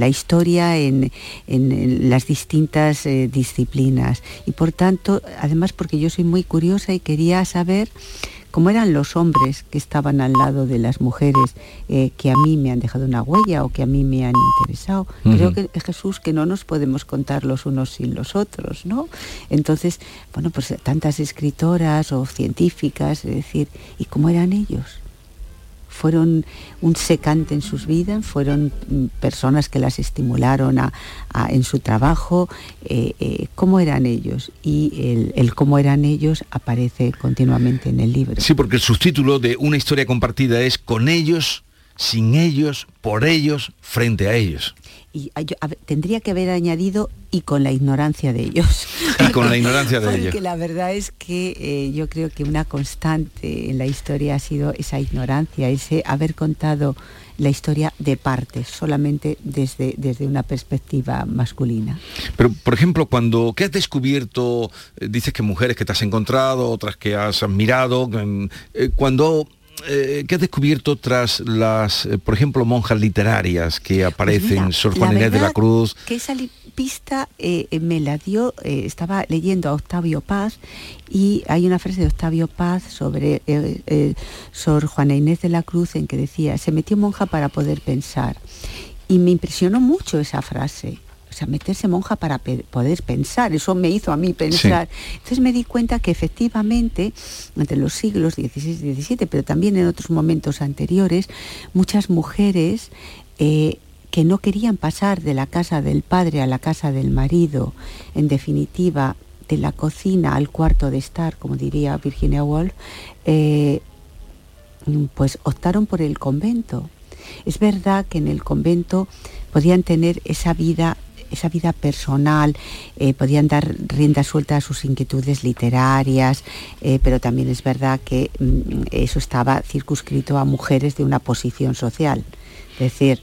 Speaker 20: la historia, en, las distintas eh, disciplinas. Y por tanto, además porque yo soy muy curiosa y quería saber como eran los hombres que estaban al lado de las mujeres eh, que a mí me han dejado una huella o que a mí me han interesado. Creo que Jesús que no nos podemos contar los unos sin los otros, ¿no? Entonces, bueno, pues tantas escritoras o científicas, es decir, ¿y cómo eran ellos? Fueron un secante en sus vidas, fueron mm, personas que las estimularon a, en su trabajo, eh, eh, cómo eran ellos. Y el, cómo eran ellos aparece continuamente en el libro.
Speaker 6: Sí, porque el subtítulo de una historia compartida es con ellos, sin ellos, por ellos, frente a ellos
Speaker 20: y tendría que haber añadido y con la ignorancia de ellos.
Speaker 6: Y con la ignorancia de
Speaker 20: Porque
Speaker 6: ellos.
Speaker 20: la verdad es que eh, yo creo que una constante en la historia ha sido esa ignorancia, ese haber contado la historia de parte, solamente desde, desde una perspectiva masculina.
Speaker 6: Pero, por ejemplo, cuando, ¿qué has descubierto? Eh, dices que mujeres que te has encontrado, otras que has admirado, eh, cuando eh, ¿qué has descubierto tras las, eh, por ejemplo, monjas literarias que pues aparecen, Sor Juan Inés de la Cruz?
Speaker 20: Que esa pista eh, me la dio, estaba leyendo a Octavio Paz y hay una frase de Octavio Paz sobre Sor Juana Inés de la Cruz en que decía, se metió monja para poder pensar. Y me impresionó mucho esa frase sea, meterse monja para poder pensar, eso me hizo a mí pensar. Entonces me di cuenta que efectivamente, entre los siglos XVI y XVII, pero también en otros momentos anteriores, muchas mujeres eh, que no querían pasar de la casa del padre a la casa del marido, en definitiva, de la cocina al cuarto de estar, como diría Virginia Woolf, eh, pues optaron por el convento. Es verdad que en el convento podían tener esa vida esa vida personal, eh, podían dar rienda suelta a sus inquietudes literarias, eh, pero también es verdad que mm, eso estaba circunscrito a mujeres de una posición social. Es decir,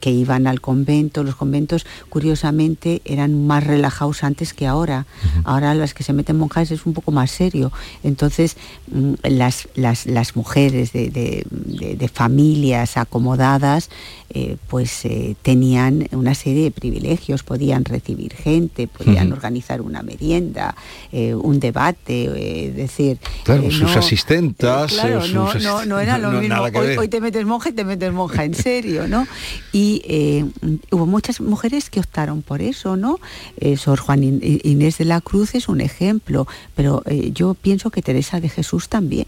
Speaker 20: que iban al convento. Los conventos, curiosamente, eran más relajados antes que ahora. Ahora las que se meten monjas es un poco más serio. Entonces, mm, las, las, mujeres de, familias acomodadas, eh, pues eh, tenían una serie de privilegios. Podían recibir gente, podían organizar una merienda, eh, un debate, decir...
Speaker 6: Claro, sus asistentas...
Speaker 20: claro, no, no, era lo mismo. Hoy, hoy, te metes monja y te metes monja en serio, ¿no? Y eh, hubo muchas mujeres que optaron por eso, ¿no? Eh, Sor Juan Inés de la Cruz es un ejemplo, pero eh, yo pienso que Teresa de Jesús también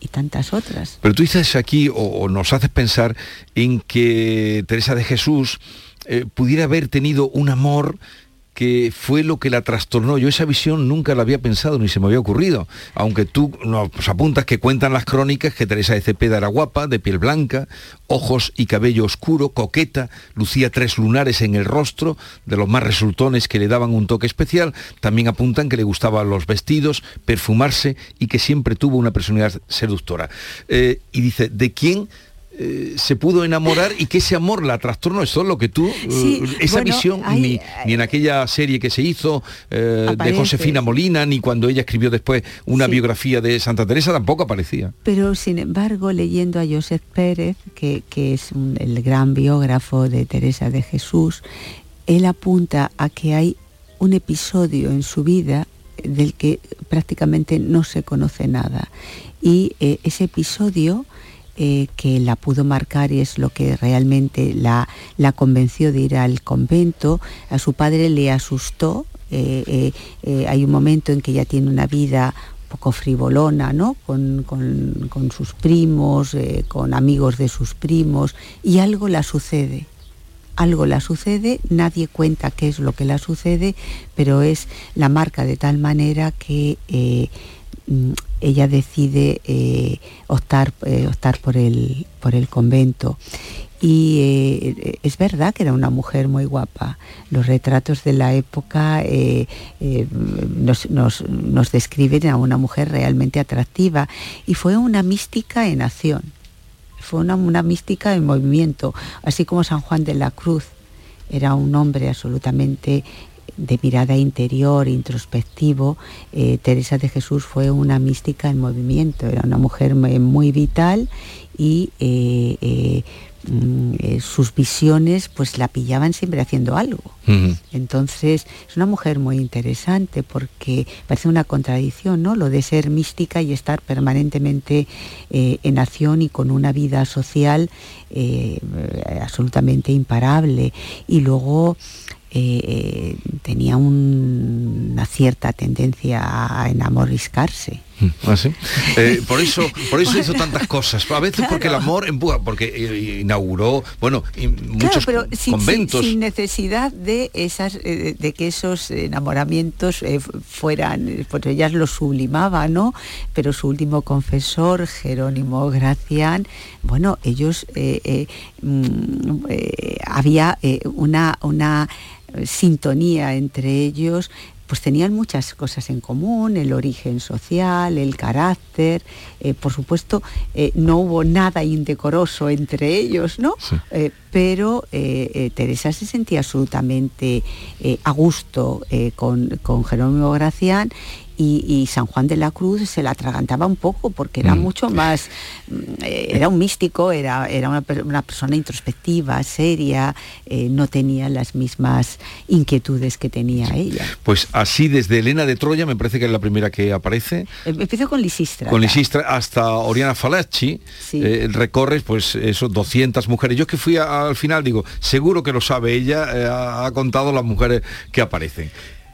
Speaker 20: y tantas otras.
Speaker 6: Pero tú dices aquí, o, nos haces pensar en que Teresa de Jesús pudiera haber tenido un amor que fue lo que la trastornó. Yo esa visión nunca la había pensado ni se me había ocurrido. Aunque tú nos apuntas que cuentan las crónicas que Teresa de Cepeda era guapa, de piel blanca, ojos y cabello oscuro, coqueta, lucía tres lunares en el rostro, de los más resultones que le daban un toque especial. También apuntan que le gustaban los vestidos, perfumarse y que siempre tuvo una personalidad seductora. Eh, y dice, ¿de quién eh, se pudo enamorar y que ese amor la trastornó. Eso es lo que tú, eh, esa
Speaker 20: bueno,
Speaker 6: visión,
Speaker 20: hay-
Speaker 6: ni, ni en aquella serie que se hizo eh, de. Josefina Molina, ni cuando ella escribió después una
Speaker 20: Sí.
Speaker 6: biografía de Santa Teresa, tampoco aparecía.
Speaker 20: Pero sin embargo, leyendo a Joseph Pérez, que, que es un- el gran biógrafo de Teresa de Jesús, él apunta a que hay un episodio en su vida del que prácticamente no se conoce nada. Y eh, ese episodio eh, que la pudo marcar y es lo que realmente la, convenció de ir al convento, a su padre le asustó. eh, eh, hay un momento en que ella tiene una vida poco frivolona, ¿no? Con, sus primos, con amigos de sus primos, y algo la sucede. Algo la sucede, nadie cuenta qué es lo que la sucede, pero es la marca de tal manera que ella decide eh, optar, eh, optar por, el, por el convento. Y eh, es verdad que era una mujer muy guapa. Los retratos de la época eh, nos, nos- nos describen a una mujer realmente atractiva y fue una mística en acción. Fue una, una mística en movimiento, así como San Juan de la Cruz era un hombre absolutamente de mirada interior, introspectivo. eh, Teresa de Jesús fue una mística en movimiento, era una mujer muy, vital y eh, eh, mm, sus visiones pues la pillaban siempre haciendo algo. Entonces es una mujer muy interesante porque parece una contradicción, ¿no? Lo de ser mística y estar permanentemente en acción y con una vida social absolutamente imparable. Y luego eh, eh, tenía un- una cierta tendencia a enamoriscarse.
Speaker 6: ¿Ah, sí? Eh, por eso, por eso hizo tantas cosas. A veces porque el amor empuja, porque inauguró, bueno, muchos
Speaker 20: claro, pero sin,
Speaker 6: conventos.
Speaker 20: sin- sin necesidad de esas de que esos enamoramientos fu- fueran pues ella los sublimaba no pero su último confesor Jerónimo Gracián bueno ellos eh, eh, mm, había una una sintonía entre ellos pues tenían muchas cosas en común, el origen social, el carácter, eh, por supuesto eh, no hubo nada indecoroso entre ellos, ¿no? Eh, pero eh, eh, Teresa se sentía absolutamente eh, a gusto con, con Jerónimo Gracián y, y San Juan de la Cruz se la atragantaba un poco porque era mucho más, mm, era un místico, era, era una, per- una persona introspectiva, seria, no tenía las mismas inquietudes que tenía ella.
Speaker 6: Pues así desde Elena de Troya, me parece que es la primera que aparece,
Speaker 20: Empiezo con Lisistra.
Speaker 6: con Lisistra hasta Oriana Falacci, eh, recorres pues esos 200 mujeres. Yo es que fui a- al final, digo, seguro que lo sabe ella, eh, ha, ha contado las mujeres que aparecen.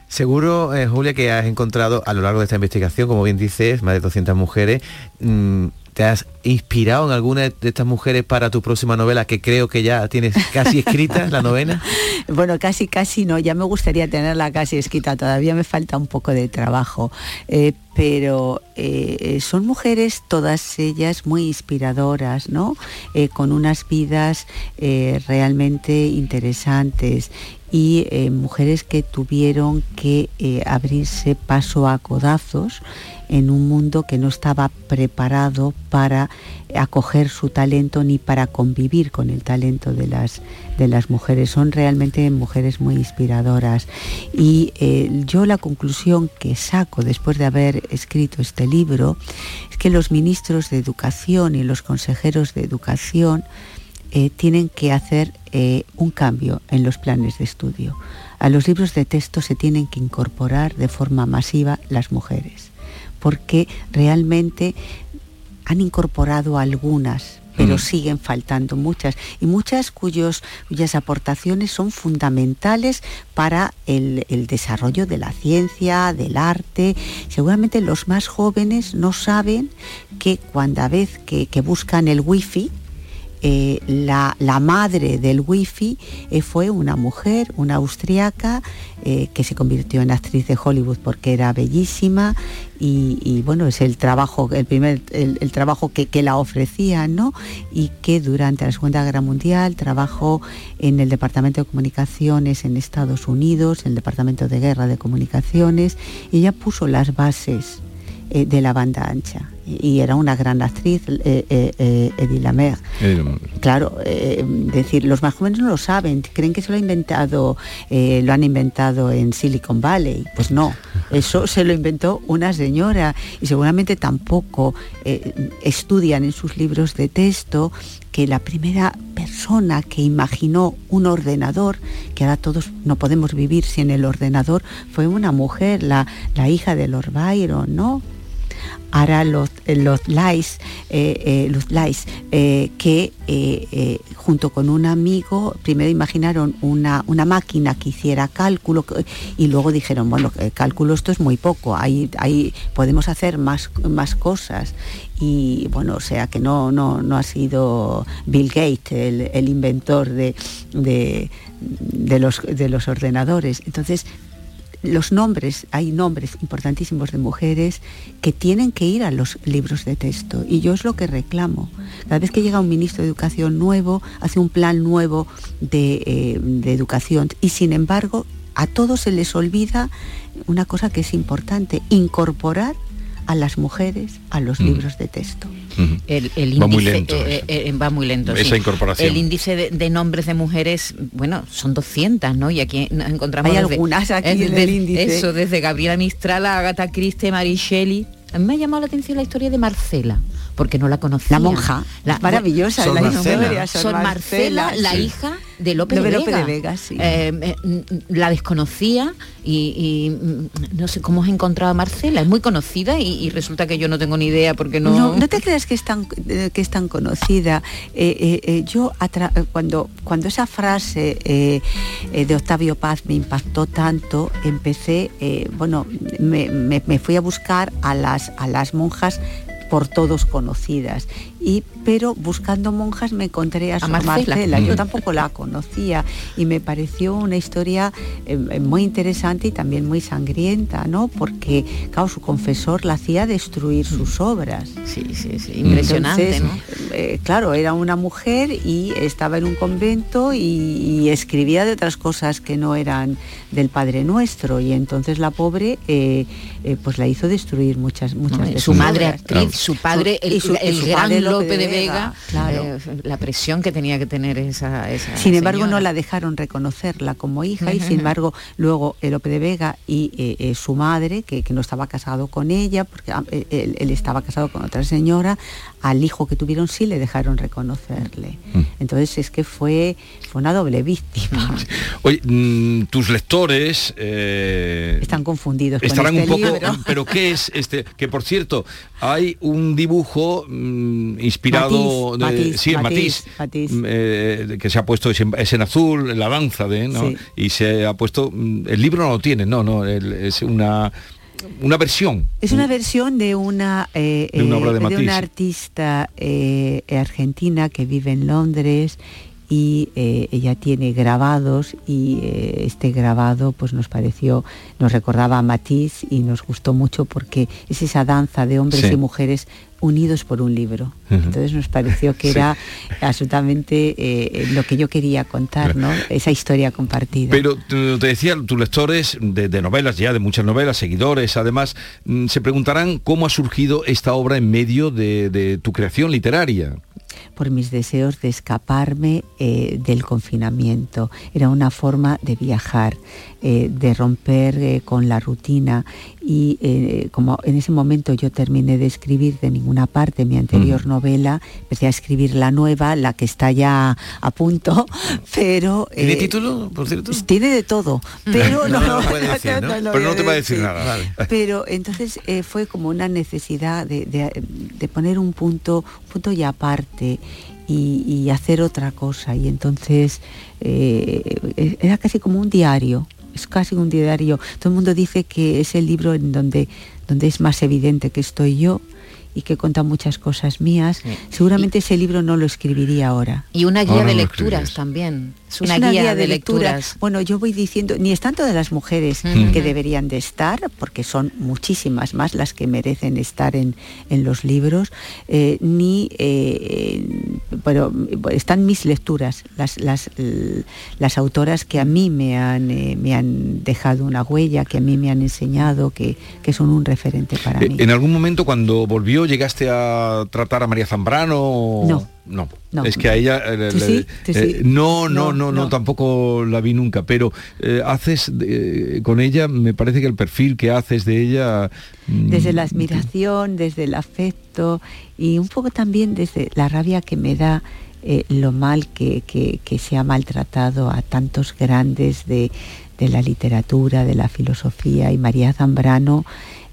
Speaker 21: Seguro, eh, Julia, que has encontrado a lo largo de esta investigación, como bien dices, más de 200 mujeres. mm, ¿Te has inspirado en alguna de estas mujeres para tu próxima novela, que creo que ya tienes casi escrita, la novena?
Speaker 20: Bueno, casi, casi no, ya me gustaría tenerla casi escrita, todavía me falta un poco de trabajo, eh, pero eh, son mujeres, todas ellas muy inspiradoras, ¿no? Eh, con unas vidas eh, realmente interesantes y eh, mujeres que tuvieron que eh, abrirse paso a codazos en un mundo que no estaba preparado para acoger su talento ni para convivir con el talento de las, de las mujeres. Son realmente mujeres muy inspiradoras. Y eh, yo la conclusión que saco después de haber escrito este libro es que los ministros de educación y los consejeros de educación eh, tienen que hacer eh, un cambio en los planes de estudio. A los libros de texto se tienen que incorporar de forma masiva las mujeres, porque realmente han incorporado algunas, pero
Speaker 22: Mm.
Speaker 20: siguen faltando muchas, y muchas cuyos, cuyas aportaciones son fundamentales para el, el desarrollo de la ciencia, del arte. Seguramente los más jóvenes no saben que cuando vez que, que buscan el wifi, eh, la, la madre del wifi eh, fue una mujer, una austriaca, eh, que se convirtió en actriz de Hollywood porque era bellísima y, bueno, es el trabajo, el primer, el trabajo que, que la ofrecía, ¿no? Y que durante la Segunda Guerra Mundial trabajó en el Departamento de Comunicaciones en Estados Unidos, en el Departamento de Guerra de Comunicaciones, y ella puso las bases eh, de la banda ancha. Y era una gran actriz, eh, eh, eh, Lamer. Claro, eh, decir, los más jóvenes no lo saben, creen que se lo ha inventado, eh, lo han inventado en Silicon Valley. Pues no, eso se lo inventó una señora y seguramente tampoco eh, estudian en sus libros de texto que la primera persona que imaginó un ordenador, que ahora todos no podemos vivir sin el ordenador, fue una mujer, la, la hija de Lord Byron, ¿no? Ahora los, eh, los eh, eh, los que junto con un amigo primero imaginaron una, una máquina que hiciera cálculo y luego dijeron, bueno, cálculo esto es muy poco, ahí, ahí podemos hacer más, más cosas. Y bueno, o sea que no, no, no ha sido Bill Gates el, el inventor de, de, de los, de los ordenadores. Entonces, los nombres, hay nombres importantísimos de mujeres que tienen que ir a los libros de texto y yo es lo que reclamo. Cada vez que llega un ministro de Educación nuevo, hace un plan nuevo de, eh, de educación y sin embargo a todos se les olvida una cosa que es importante, incorporar a las mujeres a los libros de texto.
Speaker 23: El, el índice
Speaker 6: Va muy lento
Speaker 23: eh, eh, va muy lento.
Speaker 6: Esa
Speaker 23: sí.
Speaker 6: incorporación.
Speaker 23: El índice de, de nombres de mujeres, bueno, son 200, ¿no? Y aquí nos encontramos
Speaker 20: Hay
Speaker 23: desde-
Speaker 20: algunas aquí en el
Speaker 23: desde-
Speaker 20: índice.
Speaker 23: Eso, desde Gabriela Mistral a Agatha Christie, Mary Shelley. A mí me ha llamado la atención la historia de Marcela, porque no la conocía.
Speaker 20: La monja, maravillosa,
Speaker 23: Sor
Speaker 20: la
Speaker 23: Marcela.
Speaker 20: Sor
Speaker 23: Sor Marcela, la hija de Lope de,
Speaker 20: De
Speaker 23: Vega.
Speaker 20: Lope de Vega, sí.
Speaker 23: Eh, eh, mm, la desconocía y, y, mm, no sé cómo has encontrado a Marcela. Es muy conocida y, y resulta que yo no tengo ni idea porque no...
Speaker 20: No, no te creas que es tan, eh, que es tan conocida. Eh, yo atra- cuando, cuando esa frase de Octavio Paz me impactó tanto, empecé, bueno, me, me- me fui a buscar a las, a las monjas por todos conocidas. Y, pero buscando monjas me encontré a,
Speaker 23: A
Speaker 20: Sor
Speaker 23: Marcela.
Speaker 20: Marcela. Yo
Speaker 23: Mm.
Speaker 20: tampoco la conocía y me pareció una historia eh, eh, muy interesante y también muy sangrienta, ¿no? Porque, claro, su confesor la hacía destruir sus obras.
Speaker 23: Sí, sí, sí, impresionante,
Speaker 20: Entonces, eh, claro, era una mujer y estaba en un convento y, y escribía de otras cosas que no eran del Padre Nuestro y entonces la pobre eh, eh, pues la hizo destruir muchas muchas
Speaker 23: No,
Speaker 20: de
Speaker 23: su madre actriz, su padre, el,
Speaker 20: Y su-
Speaker 23: el
Speaker 20: su
Speaker 23: gran
Speaker 20: padre
Speaker 23: Lope de Vega,
Speaker 20: claro.
Speaker 23: eh, la presión que tenía que tener esa, esa
Speaker 20: Sin embargo,
Speaker 23: señora.
Speaker 20: no la dejaron reconocerla como hija y sin embargo luego el Lope de Vega y eh, eh, su madre, que, que no estaba casado con ella, porque ah, él, él estaba casado con otra señora, al hijo que tuvieron sí le dejaron reconocerle.
Speaker 6: Mm.
Speaker 20: Entonces es que fue, fue una doble víctima.
Speaker 6: Oye, mm, tus lectores eh,
Speaker 20: Están confundidos con
Speaker 6: estarán
Speaker 20: este
Speaker 6: un poco...
Speaker 20: libro.
Speaker 6: Pero ¿qué es este? Que por cierto, hay un dibujo mm, inspirado... De,
Speaker 20: Matisse,
Speaker 6: sí,
Speaker 20: Matisse.
Speaker 6: mm, eh, que se ha puesto, es en, azul, la danza de... ¿no?
Speaker 20: Sí.
Speaker 6: Y se ha puesto... El libro no lo tiene, no, no, el- es una, una versión.
Speaker 20: Es una versión de una, eh,
Speaker 6: De una obra de
Speaker 20: eh,
Speaker 6: Matisse.
Speaker 20: una artista eh, argentina que vive en Londres y eh, ella tiene grabados y eh, este grabado pues nos pareció, nos recordaba a Matisse y nos gustó mucho porque es esa danza de hombres
Speaker 6: Sí.
Speaker 20: y mujeres unidos por un libro. Entonces nos pareció que
Speaker 6: Sí.
Speaker 20: era absolutamente eh, lo que yo quería contar, ¿no? Esa historia compartida.
Speaker 6: Pero te decía, tus lectores de, de novelas, ya de muchas novelas, seguidores, además, mm, se preguntarán cómo ha surgido esta obra en medio de, de tu creación literaria.
Speaker 20: Por mis deseos de escaparme eh, del confinamiento. Era una forma de viajar, eh, de romper eh, con la rutina y como en ese momento yo terminé de escribir de ninguna parte mi anterior novela, empecé a escribir la nueva, la que está ya a punto, pero...
Speaker 21: ¿Tiene título, por cierto?
Speaker 20: Tiene de todo, pero
Speaker 21: No,
Speaker 20: no,
Speaker 21: no ¿no?
Speaker 20: lo
Speaker 6: Pero no
Speaker 20: voy
Speaker 6: te va a decir nada. Vale.
Speaker 20: Pero entonces fue como una necesidad de, de- de poner un punto, un punto y aparte y, y hacer otra cosa. Y entonces eh, era casi como un diario, es casi un diario. Todo el mundo dice que es el libro en donde, donde es más evidente que estoy yo y que cuenta muchas cosas mías. Seguramente ese libro no lo escribiría ahora.
Speaker 23: Y una guía
Speaker 6: Ahora
Speaker 23: de lecturas
Speaker 6: escribes.
Speaker 23: también. Es una guía de lecturas.
Speaker 20: Bueno, yo voy diciendo, ni están todas las mujeres que deberían de estar, porque son muchísimas más las que merecen estar en, en los libros, eh, ni, eh, bueno, están mis lecturas, las, las, las autoras que a mí me han, eh, me han dejado una huella, que a mí me han enseñado, que, que son un referente para
Speaker 6: Eh,
Speaker 20: mí.
Speaker 6: ¿En algún momento cuando volvió llegaste a tratar a María Zambrano? o-
Speaker 20: No.
Speaker 6: No.
Speaker 20: No.
Speaker 6: Es que a ella... eh,
Speaker 20: ¿Tú
Speaker 6: le-
Speaker 20: sí? ¿Tú sí?
Speaker 6: eh, no, no, no,
Speaker 20: No,
Speaker 6: tampoco la vi nunca, pero eh, haces con ella, me parece que el perfil que haces de ella... mm,
Speaker 20: desde la admiración, desde el afecto y un poco también desde la rabia que me da lo mal que, que- que se ha maltratado a tantos grandes de, de la literatura, de la filosofía y María Zambrano.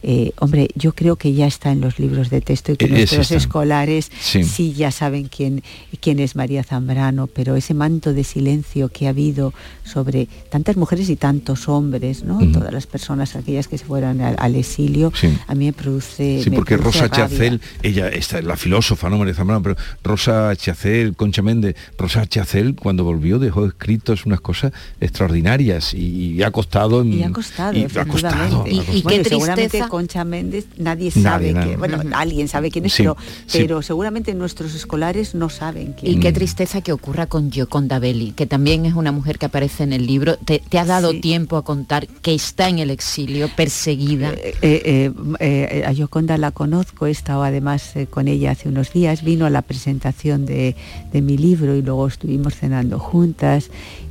Speaker 20: Eh, hombre, yo creo que ya está en los libros de texto y que
Speaker 6: Eh,
Speaker 20: nuestros
Speaker 6: ese está.
Speaker 20: escolares
Speaker 6: Sí.
Speaker 20: sí. ya saben quién, quién es María Zambrano, pero ese manto de silencio que ha habido sobre tantas mujeres y tantos hombres, ¿no? Todas las personas, aquellas que se fueron al, al exilio,
Speaker 6: Sí.
Speaker 20: a mí me produce.
Speaker 6: Sí,
Speaker 20: me
Speaker 6: porque
Speaker 20: produce
Speaker 6: Rosa
Speaker 20: rabia.
Speaker 6: Chacel, ella esta es la filósofa, no María Zambrano, pero Rosa Chacel, Concha Méndez, Rosa Chacel cuando volvió dejó escritos unas cosas extraordinarias y, y ha costado en-
Speaker 20: Y ha costado,
Speaker 6: y ha costado,
Speaker 20: efectivamente.
Speaker 6: ha costado.
Speaker 20: Bueno, seguramente Concha Méndez nadie sabe
Speaker 6: Nadie,
Speaker 20: que, bueno, alguien sabe quién es,
Speaker 23: Sí,
Speaker 20: pero,
Speaker 23: sí.
Speaker 20: pero seguramente nuestros escolares no saben quién
Speaker 23: Y qué tristeza que ocurra con Gioconda Belli, que también es una mujer que aparece en el libro. ¿Te, te ha dado tiempo a contar que está en el exilio, perseguida?
Speaker 20: Eh, eh, eh, a Yoconda la conozco, he estado además eh, con ella hace unos días, vino a la presentación de, de mi libro y luego estuvimos cenando juntas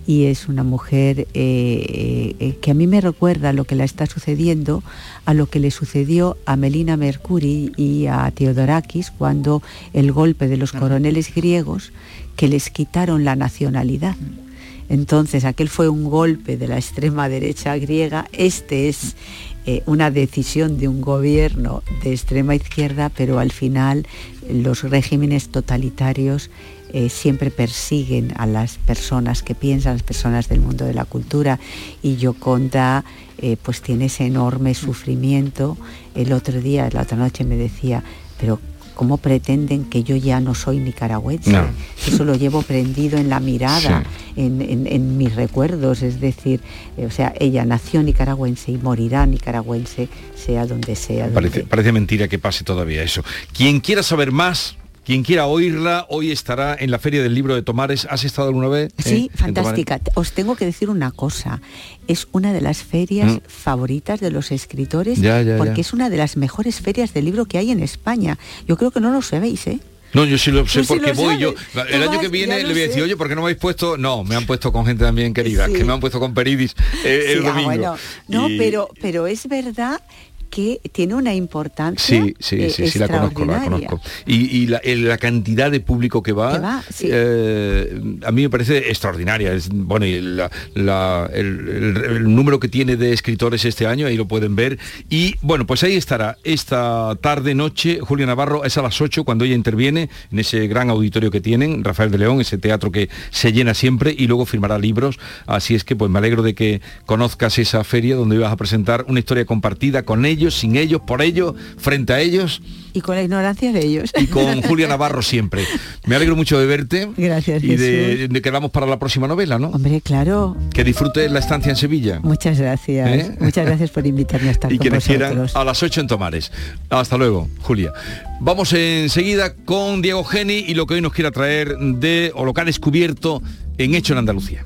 Speaker 20: y es una mujer eh, eh, eh, que a mí me recuerda lo que le está sucediendo a lo que le sucedió a Melina Mercuri y a Theodorakis cuando el golpe de los coroneles griegos que les quitaron la nacionalidad. Entonces, aquel fue un golpe de la extrema derecha griega, este es eh, una decisión de un gobierno de extrema izquierda, pero al final los regímenes totalitarios eh, siempre persiguen a las personas que piensan, las personas del mundo de la cultura, y Yoconda eh, pues tiene ese enorme sufrimiento. El otro día, la otra noche me decía, pero ¿cómo pretenden que yo ya no soy nicaragüense?
Speaker 6: No.
Speaker 20: Eso lo llevo prendido en la mirada, en, en- en mis recuerdos, es decir, eh, o sea, ella nació nicaragüense y morirá nicaragüense, sea donde sea. donde-
Speaker 6: Parece, parece mentira que pase todavía eso. Quien quiera saber más, quien quiera oírla, hoy estará en la Feria del Libro de Tomares. ¿Has estado alguna vez?
Speaker 20: Sí, fantástica. Os tengo que decir una cosa. Es una de las ferias
Speaker 6: Mm.
Speaker 20: favoritas de los escritores
Speaker 6: Ya, ya,
Speaker 20: porque
Speaker 6: ya.
Speaker 20: es una de las mejores ferias de libro que hay en España. Yo creo que no lo sabéis, ¿eh?
Speaker 6: No, yo sí lo sé
Speaker 20: Tú sí
Speaker 6: porque
Speaker 20: lo
Speaker 6: voy yo. El año que viene le voy a decir, oye, ¿por qué no me habéis puesto? No, me han puesto con gente también querida,
Speaker 20: Sí.
Speaker 6: que me han puesto con Peridis eh, el
Speaker 20: Sí, ah,
Speaker 6: domingo.
Speaker 20: bueno. No,
Speaker 6: Y-
Speaker 20: pero, pero es verdad que tiene una importancia
Speaker 6: Sí, sí,
Speaker 20: eh,
Speaker 6: sí, sí, la conozco, la conozco. Y, y la, cantidad de público que va,
Speaker 20: Que va, sí.
Speaker 6: eh, a mí me parece extraordinaria. Es, bueno, y la- la- el, el- el número que tiene de escritores este año, ahí lo pueden ver. Y bueno, pues ahí estará esta tarde, noche, Julia Navarro, es a las 8 cuando ella interviene en ese gran auditorio que tienen, Rafael de León, ese teatro que se llena siempre y luego firmará libros. Así es que pues me alegro de que conozcas esa feria donde ibas a presentar una historia compartida con ellos, sin ellos, por ellos, frente a ellos
Speaker 20: Y con la ignorancia de ellos.
Speaker 6: y con Julia Navarro siempre. Me alegro mucho de verte
Speaker 20: Gracias,
Speaker 6: y de, de que vamos para la próxima novela, ¿no?
Speaker 20: Hombre, claro.
Speaker 6: Que disfrutes la estancia en Sevilla.
Speaker 20: Muchas gracias.
Speaker 6: ¿Eh?
Speaker 20: Muchas gracias por invitarme a estar
Speaker 6: Y
Speaker 20: con
Speaker 6: quienes quieran
Speaker 20: vosotros.
Speaker 6: a las 8 en Tomares. Hasta luego, Julia. Vamos enseguida con Diego Geni y lo que hoy nos quiera traer de, o lo que ha descubierto en Hecho en Andalucía.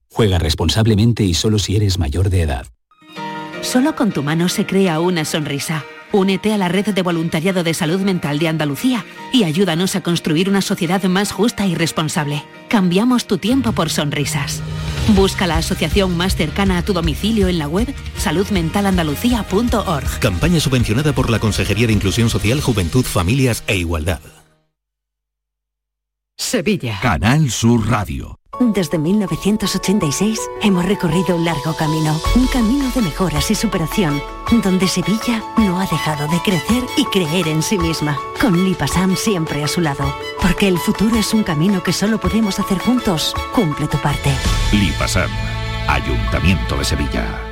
Speaker 22: Juega responsablemente y solo si eres mayor de edad.
Speaker 9: Solo con tu mano se crea una sonrisa. Únete a la red de voluntariado de salud mental de Andalucía y ayúdanos a construir una sociedad más justa y responsable. Cambiamos tu tiempo por sonrisas. Busca la asociación más cercana a tu domicilio en la web saludmentalandalucía.org.
Speaker 24: Campaña subvencionada por la Consejería de Inclusión Social, Juventud, Familias e Igualdad.
Speaker 3: Sevilla.
Speaker 12: Canal Sur Radio.
Speaker 11: Desde 1986 hemos recorrido un largo camino, un camino de mejoras y superación, donde Sevilla no ha dejado de crecer y creer en sí misma, con Lipasam siempre a su lado, porque el futuro es un camino que solo podemos hacer juntos. Cumple tu parte.
Speaker 12: Lipasam, Ayuntamiento de Sevilla.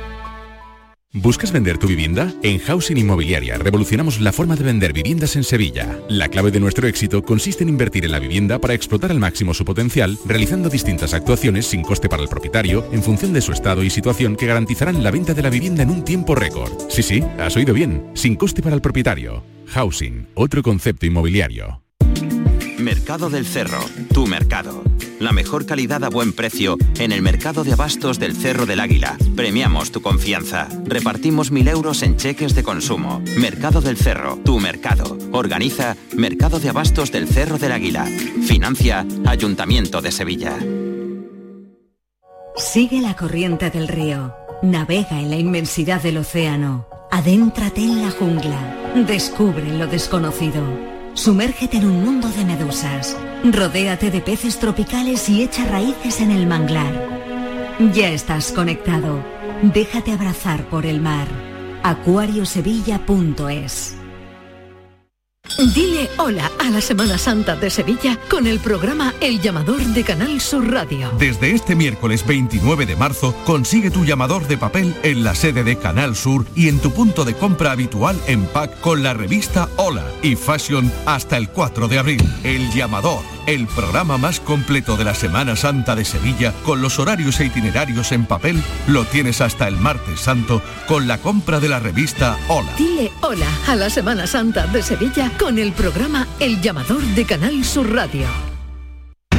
Speaker 25: ¿Buscas vender tu vivienda? En Housing Inmobiliaria revolucionamos la forma de vender viviendas en Sevilla. La clave de nuestro éxito consiste en invertir en la vivienda para explotar al máximo su potencial, realizando distintas actuaciones sin coste para el propietario en función de su estado y situación que garantizarán la venta de la vivienda en un tiempo récord. Sí, sí, has oído bien, sin coste para el propietario. Housing, otro concepto inmobiliario.
Speaker 26: Mercado del Cerro, tu mercado. La mejor calidad a buen precio en el mercado de abastos del Cerro del Águila. Premiamos tu confianza. Repartimos mil euros en cheques de consumo. Mercado del Cerro, tu mercado. Organiza Mercado de Abastos del Cerro del Águila. Financia Ayuntamiento de Sevilla.
Speaker 27: Sigue la corriente del río. Navega en la inmensidad del océano. Adéntrate en la jungla. Descubre lo desconocido. Sumérgete en un mundo de medusas. Rodéate de peces tropicales y echa raíces en el manglar. Ya estás conectado. Déjate abrazar por el mar. acuariosevilla.es
Speaker 3: Dile hola a la Semana Santa de Sevilla con el programa El Llamador de Canal Sur Radio.
Speaker 28: Desde este miércoles 29 de marzo, consigue tu llamador de papel en la sede de Canal Sur y en tu punto de compra habitual en pack con la revista Hola y Fashion hasta el 4 de abril. El Llamador, el programa más completo de la Semana Santa de Sevilla con los horarios e itinerarios en papel, lo tienes hasta el martes santo con la compra de la revista Hola.
Speaker 3: Dile hola a la Semana Santa de Sevilla con el programa El Llamador de Canal Sur Radio.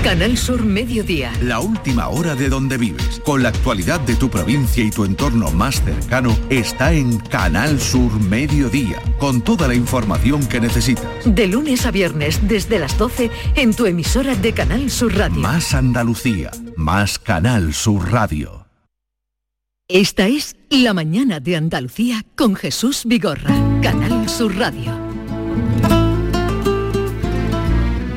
Speaker 3: Canal Sur Mediodía.
Speaker 10: La última hora de donde vives, con la actualidad de tu provincia y tu entorno más cercano, está en Canal Sur Mediodía, con toda la información que necesitas.
Speaker 3: De lunes a viernes desde las 12 en tu emisora de Canal Sur Radio.
Speaker 10: Más Andalucía, más Canal Sur Radio.
Speaker 3: Esta es La mañana de Andalucía con Jesús Vigorra. Canal Sur Radio.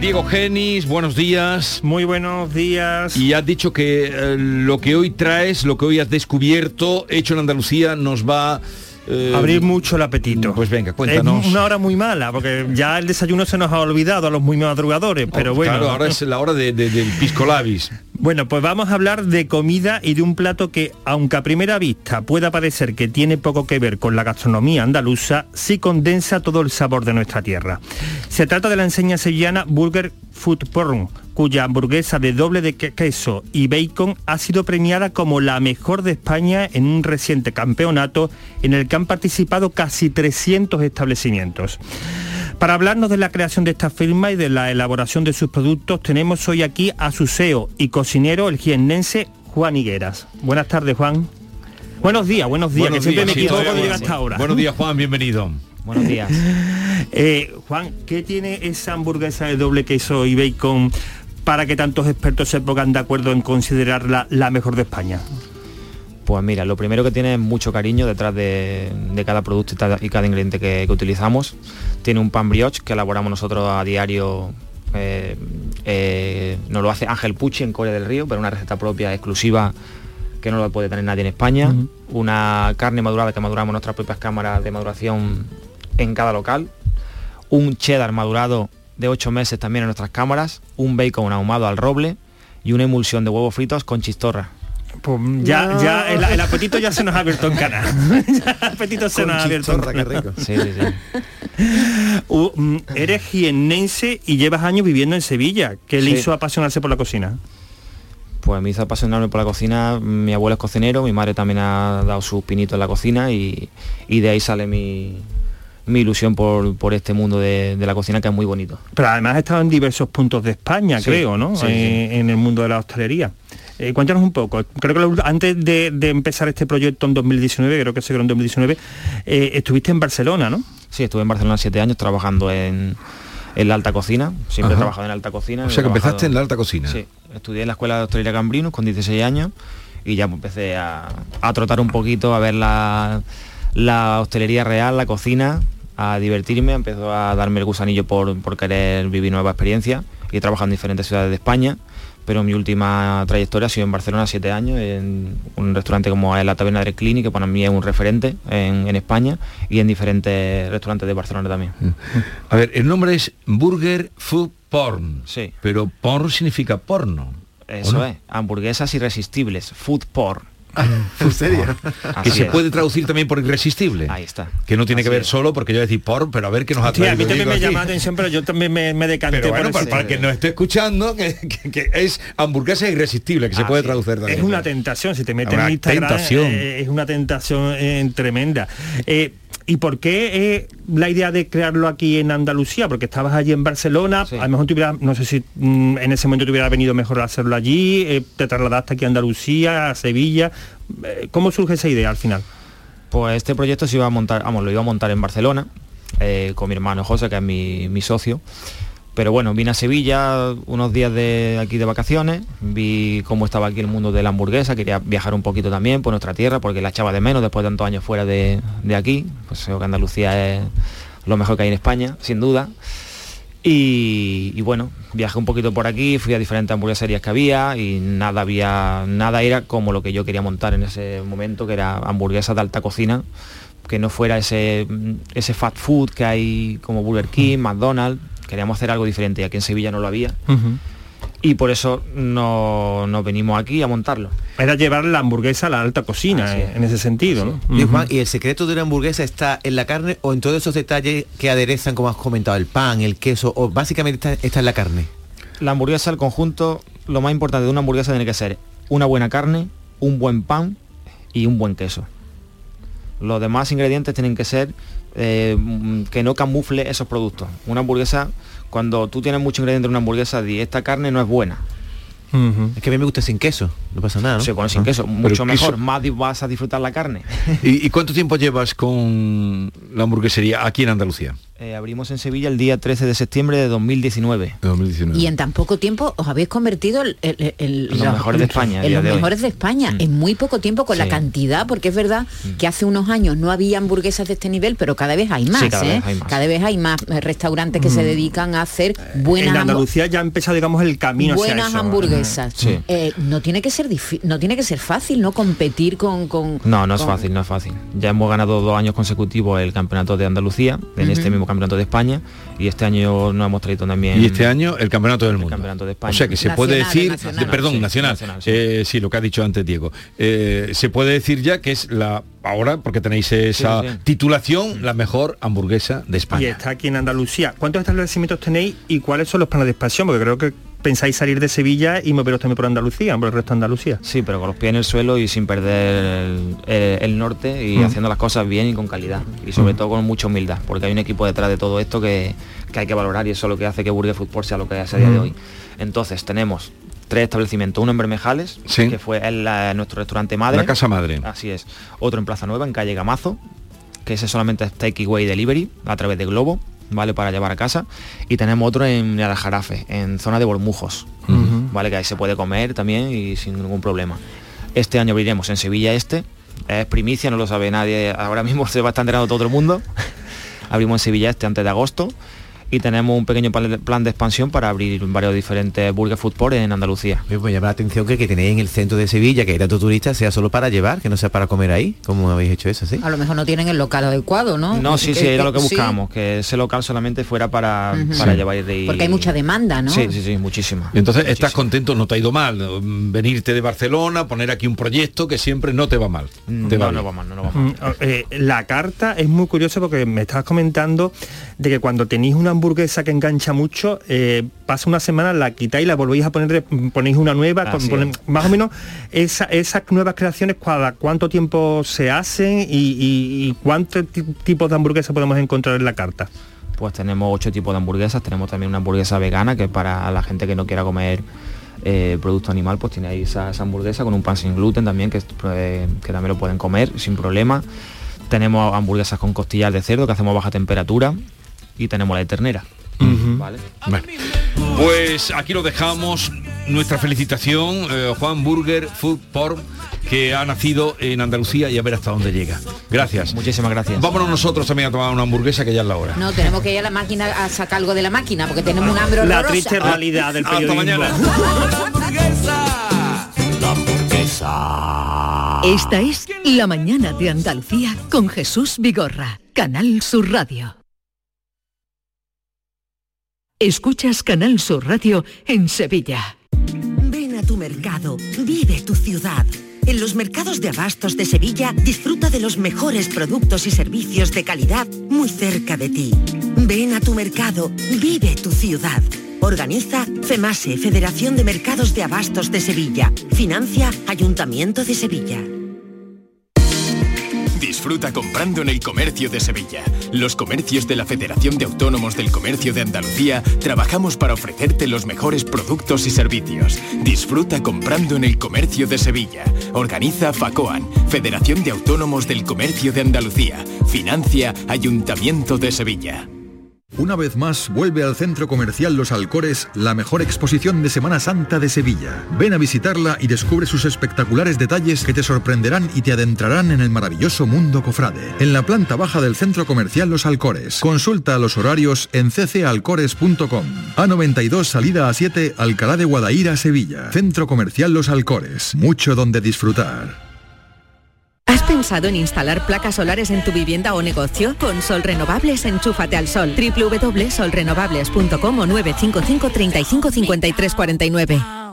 Speaker 6: Diego Genis, buenos días.
Speaker 29: Muy buenos días.
Speaker 6: Y has dicho que eh, lo que hoy traes, lo que hoy has descubierto, hecho en Andalucía, nos va... eh,
Speaker 29: Abrir mucho el apetito.
Speaker 6: Pues venga, cuéntanos.
Speaker 29: Es una hora muy mala, porque ya el desayuno se nos ha olvidado a los muy madrugadores, pero
Speaker 6: Oh,
Speaker 29: bueno.
Speaker 6: Claro, ahora es la hora de- de- del pisco labis.
Speaker 29: Bueno, pues vamos a hablar de comida y de un plato que, aunque a primera vista pueda parecer que tiene poco que ver con la gastronomía andaluza, sí condensa todo el sabor de nuestra tierra. Se trata de la enseña sevillana Burger Food Porn, cuya hamburguesa de doble de que- queso y bacon ha sido premiada como la mejor de España en un reciente campeonato en el que han participado casi 300 establecimientos. Para hablarnos de la creación de esta firma y de la elaboración de sus productos, tenemos hoy aquí a su CEO y cocinero, el jiennense Juan Higueras. Buenas tardes, Juan. Buenos días, buenos días,
Speaker 6: Buenos
Speaker 29: que siempre
Speaker 6: días,
Speaker 29: me equivoco de hasta ahora.
Speaker 6: Buenos días, Juan, bienvenido.
Speaker 29: Buenos días. Eh, Juan, ¿qué tiene esa hamburguesa de doble queso y bacon para que tantos expertos se pongan de acuerdo en considerarla la mejor de España?
Speaker 30: Pues mira, lo primero que tiene es mucho cariño detrás de, de cada producto y cada, ingrediente que, que utilizamos. Tiene un pan brioche que elaboramos nosotros a diario. eh, eh, nos lo hace Ángel Pucci en Corea del Río, pero una receta propia exclusiva que no lo puede tener nadie en España. Una carne madurada que maduramos en nuestras propias cámaras de maduración en cada local. Un cheddar madurado de 8 meses también en nuestras cámaras. Un bacon ahumado al roble y una emulsión de huevos fritos con chistorra.
Speaker 29: Pues ya,
Speaker 30: No.
Speaker 29: ya el, el apetito ya se nos ha abierto en canal. el apetito se
Speaker 30: Con
Speaker 29: nos ha abierto en
Speaker 30: qué rico. Sí, sí, sí.
Speaker 29: Uh, mm, eres jiennense y llevas años viviendo en Sevilla. ¿Qué le hizo apasionarse por la cocina?
Speaker 30: Pues me hizo apasionarme por la cocina, mi abuelo es cocinero, mi madre también ha dado sus pinitos en la cocina y, y de ahí sale mi, mi ilusión por, por este mundo de, de la cocina que es muy bonito.
Speaker 29: Pero además has estado en diversos puntos de España,
Speaker 30: Sí,
Speaker 29: creo, ¿no?
Speaker 30: sí,
Speaker 29: Eh, En el mundo de la hostelería. Eh, cuéntanos un poco. Creo que lo- antes de, de empezar este proyecto en 2019, creo que se creó en 2019, eh, estuviste en Barcelona, ¿no?
Speaker 30: Sí, estuve en Barcelona siete años trabajando en, en la alta cocina, siempre he trabajado en la alta cocina.
Speaker 6: O sea que empezaste en la alta cocina.
Speaker 30: Sí, estudié en la escuela de hostelería Cambrinus con 16 años y ya empecé a, a trotar un poquito, a ver la, la hostelería real, la cocina, a divertirme, empezó a darme el gusanillo por, por querer vivir nueva experiencia y he trabajado en diferentes ciudades de España, pero mi última trayectoria ha sido en Barcelona siete años, en un restaurante como es la Taberna del Clini, que para mí es un referente en, en España, y en diferentes restaurantes de Barcelona también.
Speaker 6: A ver, el nombre es Burger Food Porn.
Speaker 30: Sí.
Speaker 6: Pero porn significa porno.
Speaker 30: Eso
Speaker 6: no?
Speaker 30: es, hamburguesas irresistibles, food porn.
Speaker 21: ¿En serio?
Speaker 6: que se
Speaker 30: es.
Speaker 6: puede traducir también por irresistible.
Speaker 30: Ahí está.
Speaker 6: Que no tiene
Speaker 30: Así
Speaker 6: que ver
Speaker 30: es.
Speaker 6: solo porque yo decir porn, pero a ver qué nos
Speaker 29: Sí,
Speaker 6: atrae.
Speaker 29: a mí también me llama la atención, pero yo también me, me decanté
Speaker 6: Pero bueno,
Speaker 29: por
Speaker 6: para, para que nos esté escuchando, que, que- que es hamburguesa irresistible, que se
Speaker 29: Ah,
Speaker 6: puede
Speaker 29: sí.
Speaker 6: traducir también.
Speaker 29: Es una tentación, si te metes en Instagram
Speaker 6: tentación.
Speaker 29: eh, es una tentación eh, tremenda. Eh, ¿Y por qué eh, la idea de crearlo aquí en Andalucía? Porque estabas allí en Barcelona, a lo mejor te hubiera- no sé si mm, en ese momento te hubiera venido mejor hacerlo allí, eh, te trasladaste aquí a Andalucía, a Sevilla. Eh, ¿Cómo surge esa idea al final?
Speaker 30: Pues este proyecto se iba a montar, vamos, lo iba a montar en Barcelona, eh, con mi hermano José, que es mi, socio. Pero bueno, vine a Sevilla unos días de aquí de vacaciones, vi cómo estaba aquí el mundo de la hamburguesa, quería viajar un poquito también por nuestra tierra, porque la echaba de menos después de tantos años fuera de, de aquí. Pues creo que Andalucía es lo mejor que hay en España, sin duda. Y, y bueno, viajé un poquito por aquí, fui a diferentes hamburgueserías que había y nada había, nada era como lo que yo quería montar en ese momento, que era hamburguesas de alta cocina, que no fuera ese, ese fast food que hay como Burger King, McDonald's. Queríamos hacer algo diferente y aquí en Sevilla no lo había. Y por eso no- nos venimos aquí a montarlo.
Speaker 29: Era llevar la hamburguesa a la alta cocina, eh, en ese sentido, ¿no?
Speaker 21: Y
Speaker 29: Ujú.
Speaker 21: Juan, ¿y el secreto de una hamburguesa está en la carne o en todos esos detalles que aderezan, como has comentado, el pan, el queso, o básicamente está, está en la carne?
Speaker 30: La hamburguesa, el conjunto, lo más importante de una hamburguesa tiene que ser una buena carne, un buen pan y un buen queso. Los demás ingredientes tienen que ser eh, que no camufle esos productos. Una hamburguesa, cuando tú tienes mucho ingrediente en una hamburguesa, di esta carne no es buena.
Speaker 21: Es que a mí me gusta sin queso, no pasa nada, ¿no?
Speaker 30: Se pone sin
Speaker 21: Ah.
Speaker 30: queso,
Speaker 6: Pero
Speaker 30: mucho
Speaker 6: queso-
Speaker 30: mejor, más vas a disfrutar la carne.
Speaker 6: ¿Y, y cuánto tiempo llevas con la hamburguesería aquí en Andalucía?
Speaker 30: Eh, abrimos en Sevilla el día 13 de septiembre de 2019.
Speaker 6: De 2019.
Speaker 23: Y en tan poco tiempo os habéis convertido el- el- el-
Speaker 30: Los mejores de España,
Speaker 23: En los
Speaker 30: de hoy.
Speaker 23: mejores de España, en muy poco tiempo con la cantidad, porque es verdad que hace unos años no había hamburguesas de este nivel, pero cada vez hay más,
Speaker 29: Sí, cada
Speaker 23: ¿eh?
Speaker 29: vez hay más.
Speaker 23: Cada vez hay más eh, restaurantes que se
Speaker 29: Mm.
Speaker 23: dedican a hacer buenas
Speaker 29: en
Speaker 23: hambu-
Speaker 29: Andalucía ya ha empezado, digamos, el camino hacia
Speaker 23: buenas
Speaker 29: eso.
Speaker 23: hamburguesas.
Speaker 30: Sí.
Speaker 23: Eh, no tiene que ser no tiene que ser fácil, no competir con, con
Speaker 30: No, no es fácil, no es fácil. Ya hemos ganado dos años consecutivos el campeonato de Andalucía, en este mismo campeonato de España, y este año nos hemos traído también...
Speaker 6: Y este año el campeonato del mundo.
Speaker 30: campeonato de
Speaker 6: O
Speaker 30: España.
Speaker 6: sea que se
Speaker 30: Nacional,
Speaker 6: puede decir,
Speaker 30: nacional.
Speaker 6: de- perdón,
Speaker 30: Sí,
Speaker 6: nacional,
Speaker 30: nacional, sí.
Speaker 6: Eh, sí, lo que ha dicho antes Diego. Eh, se puede decir ya que es la, ahora, porque tenéis esa
Speaker 29: Sí, sí.
Speaker 6: titulación, la mejor hamburguesa de
Speaker 29: Y
Speaker 6: España.
Speaker 29: está aquí en Andalucía. ¿Cuántos establecimientos tenéis y cuáles son los planes de expansión? Porque creo que pensáis salir de Sevilla y moveros también por Andalucía, por el resto de Andalucía.
Speaker 30: Sí, pero con los pies en el suelo y sin perder el, el- el norte y
Speaker 29: Mm.
Speaker 30: haciendo las cosas bien y con calidad. Y sobre
Speaker 29: Mm.
Speaker 30: todo con mucha humildad, porque hay un equipo detrás de todo esto que, que hay que valorar y eso es lo que hace que Burger Football sea lo que es a día de
Speaker 29: Mm.
Speaker 30: hoy. Entonces tenemos tres establecimientos, uno en Bermejales,
Speaker 6: Sí.
Speaker 30: que fue el, la- nuestro restaurante madre.
Speaker 6: La casa madre.
Speaker 30: Así es. Otro en Plaza Nueva, en calle Gamazo, que ese solamente es takeaway delivery a través de Globo, ¿vale? Para llevar a casa. Y tenemos otro en el Aljarafe, en zona de Bormujos, ¿vale? Que ahí se puede comer también y sin ningún problema. Este año abriremos en Sevilla este, es primicia, no lo sabe nadie, ahora mismo se va a estar enterando todo el mundo. Abrimos en Sevilla este antes de agosto y tenemos un pequeño plan de- expansión para abrir varios diferentes Burger Food Port en Andalucía.
Speaker 21: Me llama la atención que, que tenéis en el centro de Sevilla, que hay tantos turistas, sea solo para llevar, que no sea para comer ahí, como habéis hecho eso, ¿sí?
Speaker 23: A lo mejor no tienen el local adecuado, ¿no?
Speaker 30: No, sí,
Speaker 23: Que-
Speaker 30: sí, era lo que
Speaker 23: sí,
Speaker 30: buscábamos, que ese local solamente fuera para,
Speaker 23: Ujú.
Speaker 30: para
Speaker 23: Sí.
Speaker 30: llevar y...
Speaker 23: Porque hay mucha demanda, ¿no?
Speaker 30: Sí, sí, sí, muchísima.
Speaker 6: Entonces estás contento, no te ha ido mal. mm, Venirte de Barcelona, poner aquí un proyecto que siempre no te va mal. Te va
Speaker 30: no, no va mal, no, no va mal.
Speaker 29: Mm, eh, la carta es muy curiosa porque me estabas comentando de que cuando tenéis una hamburguesa que engancha mucho, eh, pasa una semana, la quitáis, la volvéis a poner, ponéis una nueva, con-
Speaker 30: Así
Speaker 29: ponen-
Speaker 30: es.
Speaker 31: más o menos esa- esas nuevas creaciones, cada cuánto tiempo se hacen y, y- y cuántos ti- tipos de hamburguesa podemos encontrar en la carta.
Speaker 30: Pues tenemos ocho tipos de hamburguesas, tenemos también una hamburguesa vegana que para la gente que no quiera comer eh, producto animal, pues tiene ahí esa, esa hamburguesa con un pan sin gluten también, que, eh, que también lo pueden comer sin problema. Tenemos hamburguesas con costillas de cerdo que hacemos a baja temperatura y tenemos la de ternera.
Speaker 6: ¿Vale? Pues aquí lo dejamos. Nuestra felicitación, eh, Juan Burger Food Pork, que ha nacido en Andalucía y a ver hasta dónde llega. Gracias.
Speaker 30: Muchísimas gracias.
Speaker 6: Vámonos nosotros también a tomar una hamburguesa que ya es la hora.
Speaker 23: No, tenemos que ir a la máquina a sacar algo de la máquina porque tenemos un hambre
Speaker 29: La
Speaker 23: horrorosa.
Speaker 29: triste realidad del
Speaker 6: Hasta
Speaker 29: periodismo.
Speaker 6: mañana.
Speaker 3: Esta es La mañana de Andalucía con Jesús Vigorra, Canal Sur Radio. Escuchas Canal Sur Radio en Sevilla.
Speaker 32: Ven a tu mercado, vive tu ciudad. En los mercados de abastos de Sevilla disfruta de los mejores productos y servicios de calidad muy cerca de ti. Ven a tu mercado, vive tu ciudad. Organiza FEMASE, Federación de Mercados de Abastos de Sevilla. Financia Ayuntamiento de Sevilla.
Speaker 33: Disfruta comprando en el comercio de Sevilla. Los comercios de la Federación de Autónomos del Comercio de Andalucía trabajamos para ofrecerte los mejores productos y servicios. Disfruta comprando en el comercio de Sevilla. Organiza FACOAN, Federación de Autónomos del Comercio de Andalucía. Financia Ayuntamiento de Sevilla.
Speaker 10: Una vez más vuelve al Centro Comercial Los Alcores la mejor exposición de Semana Santa de Sevilla. Ven a visitarla y descubre sus espectaculares detalles que te sorprenderán y te adentrarán en el maravilloso mundo cofrade. En la planta baja del Centro Comercial Los Alcores. Consulta los horarios en ccalcores.com. A92 salida a 7 Alcalá de Guadaira, Sevilla. Centro Comercial Los Alcores. Mucho donde disfrutar.
Speaker 34: ¿Has pensado en instalar placas solares en tu vivienda o negocio? Con Sol Renovables, enchúfate al sol. www.solrenovables.com o 955 35 53 49.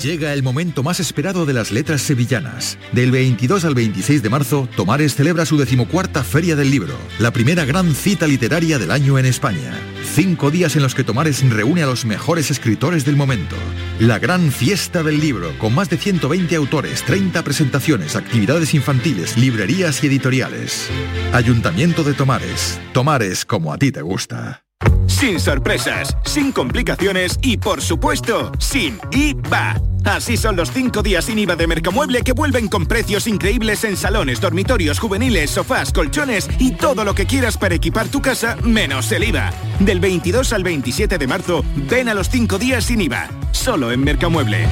Speaker 10: Llega el momento más esperado de las letras sevillanas. Del 22 al 26 de marzo, Tomares celebra su decimocuarta Feria del Libro, la primera gran cita literaria del año en España. Cinco días en los que Tomares reúne a los mejores escritores del momento. La gran fiesta del libro, con más de 120 autores, 30 presentaciones, actividades infantiles, librerías y editoriales. Ayuntamiento de Tomares. Tomares como a ti te gusta.
Speaker 35: Sin sorpresas, sin complicaciones y por supuesto, sin IVA. Así son los cinco días sin IVA de Mercamueble que vuelven con precios increíbles en salones, dormitorios, juveniles, sofás, colchones y todo lo que quieras para equipar tu casa menos el IVA. Del 22 al 27 de marzo, ven a los cinco días sin IVA. Solo en Mercamueble.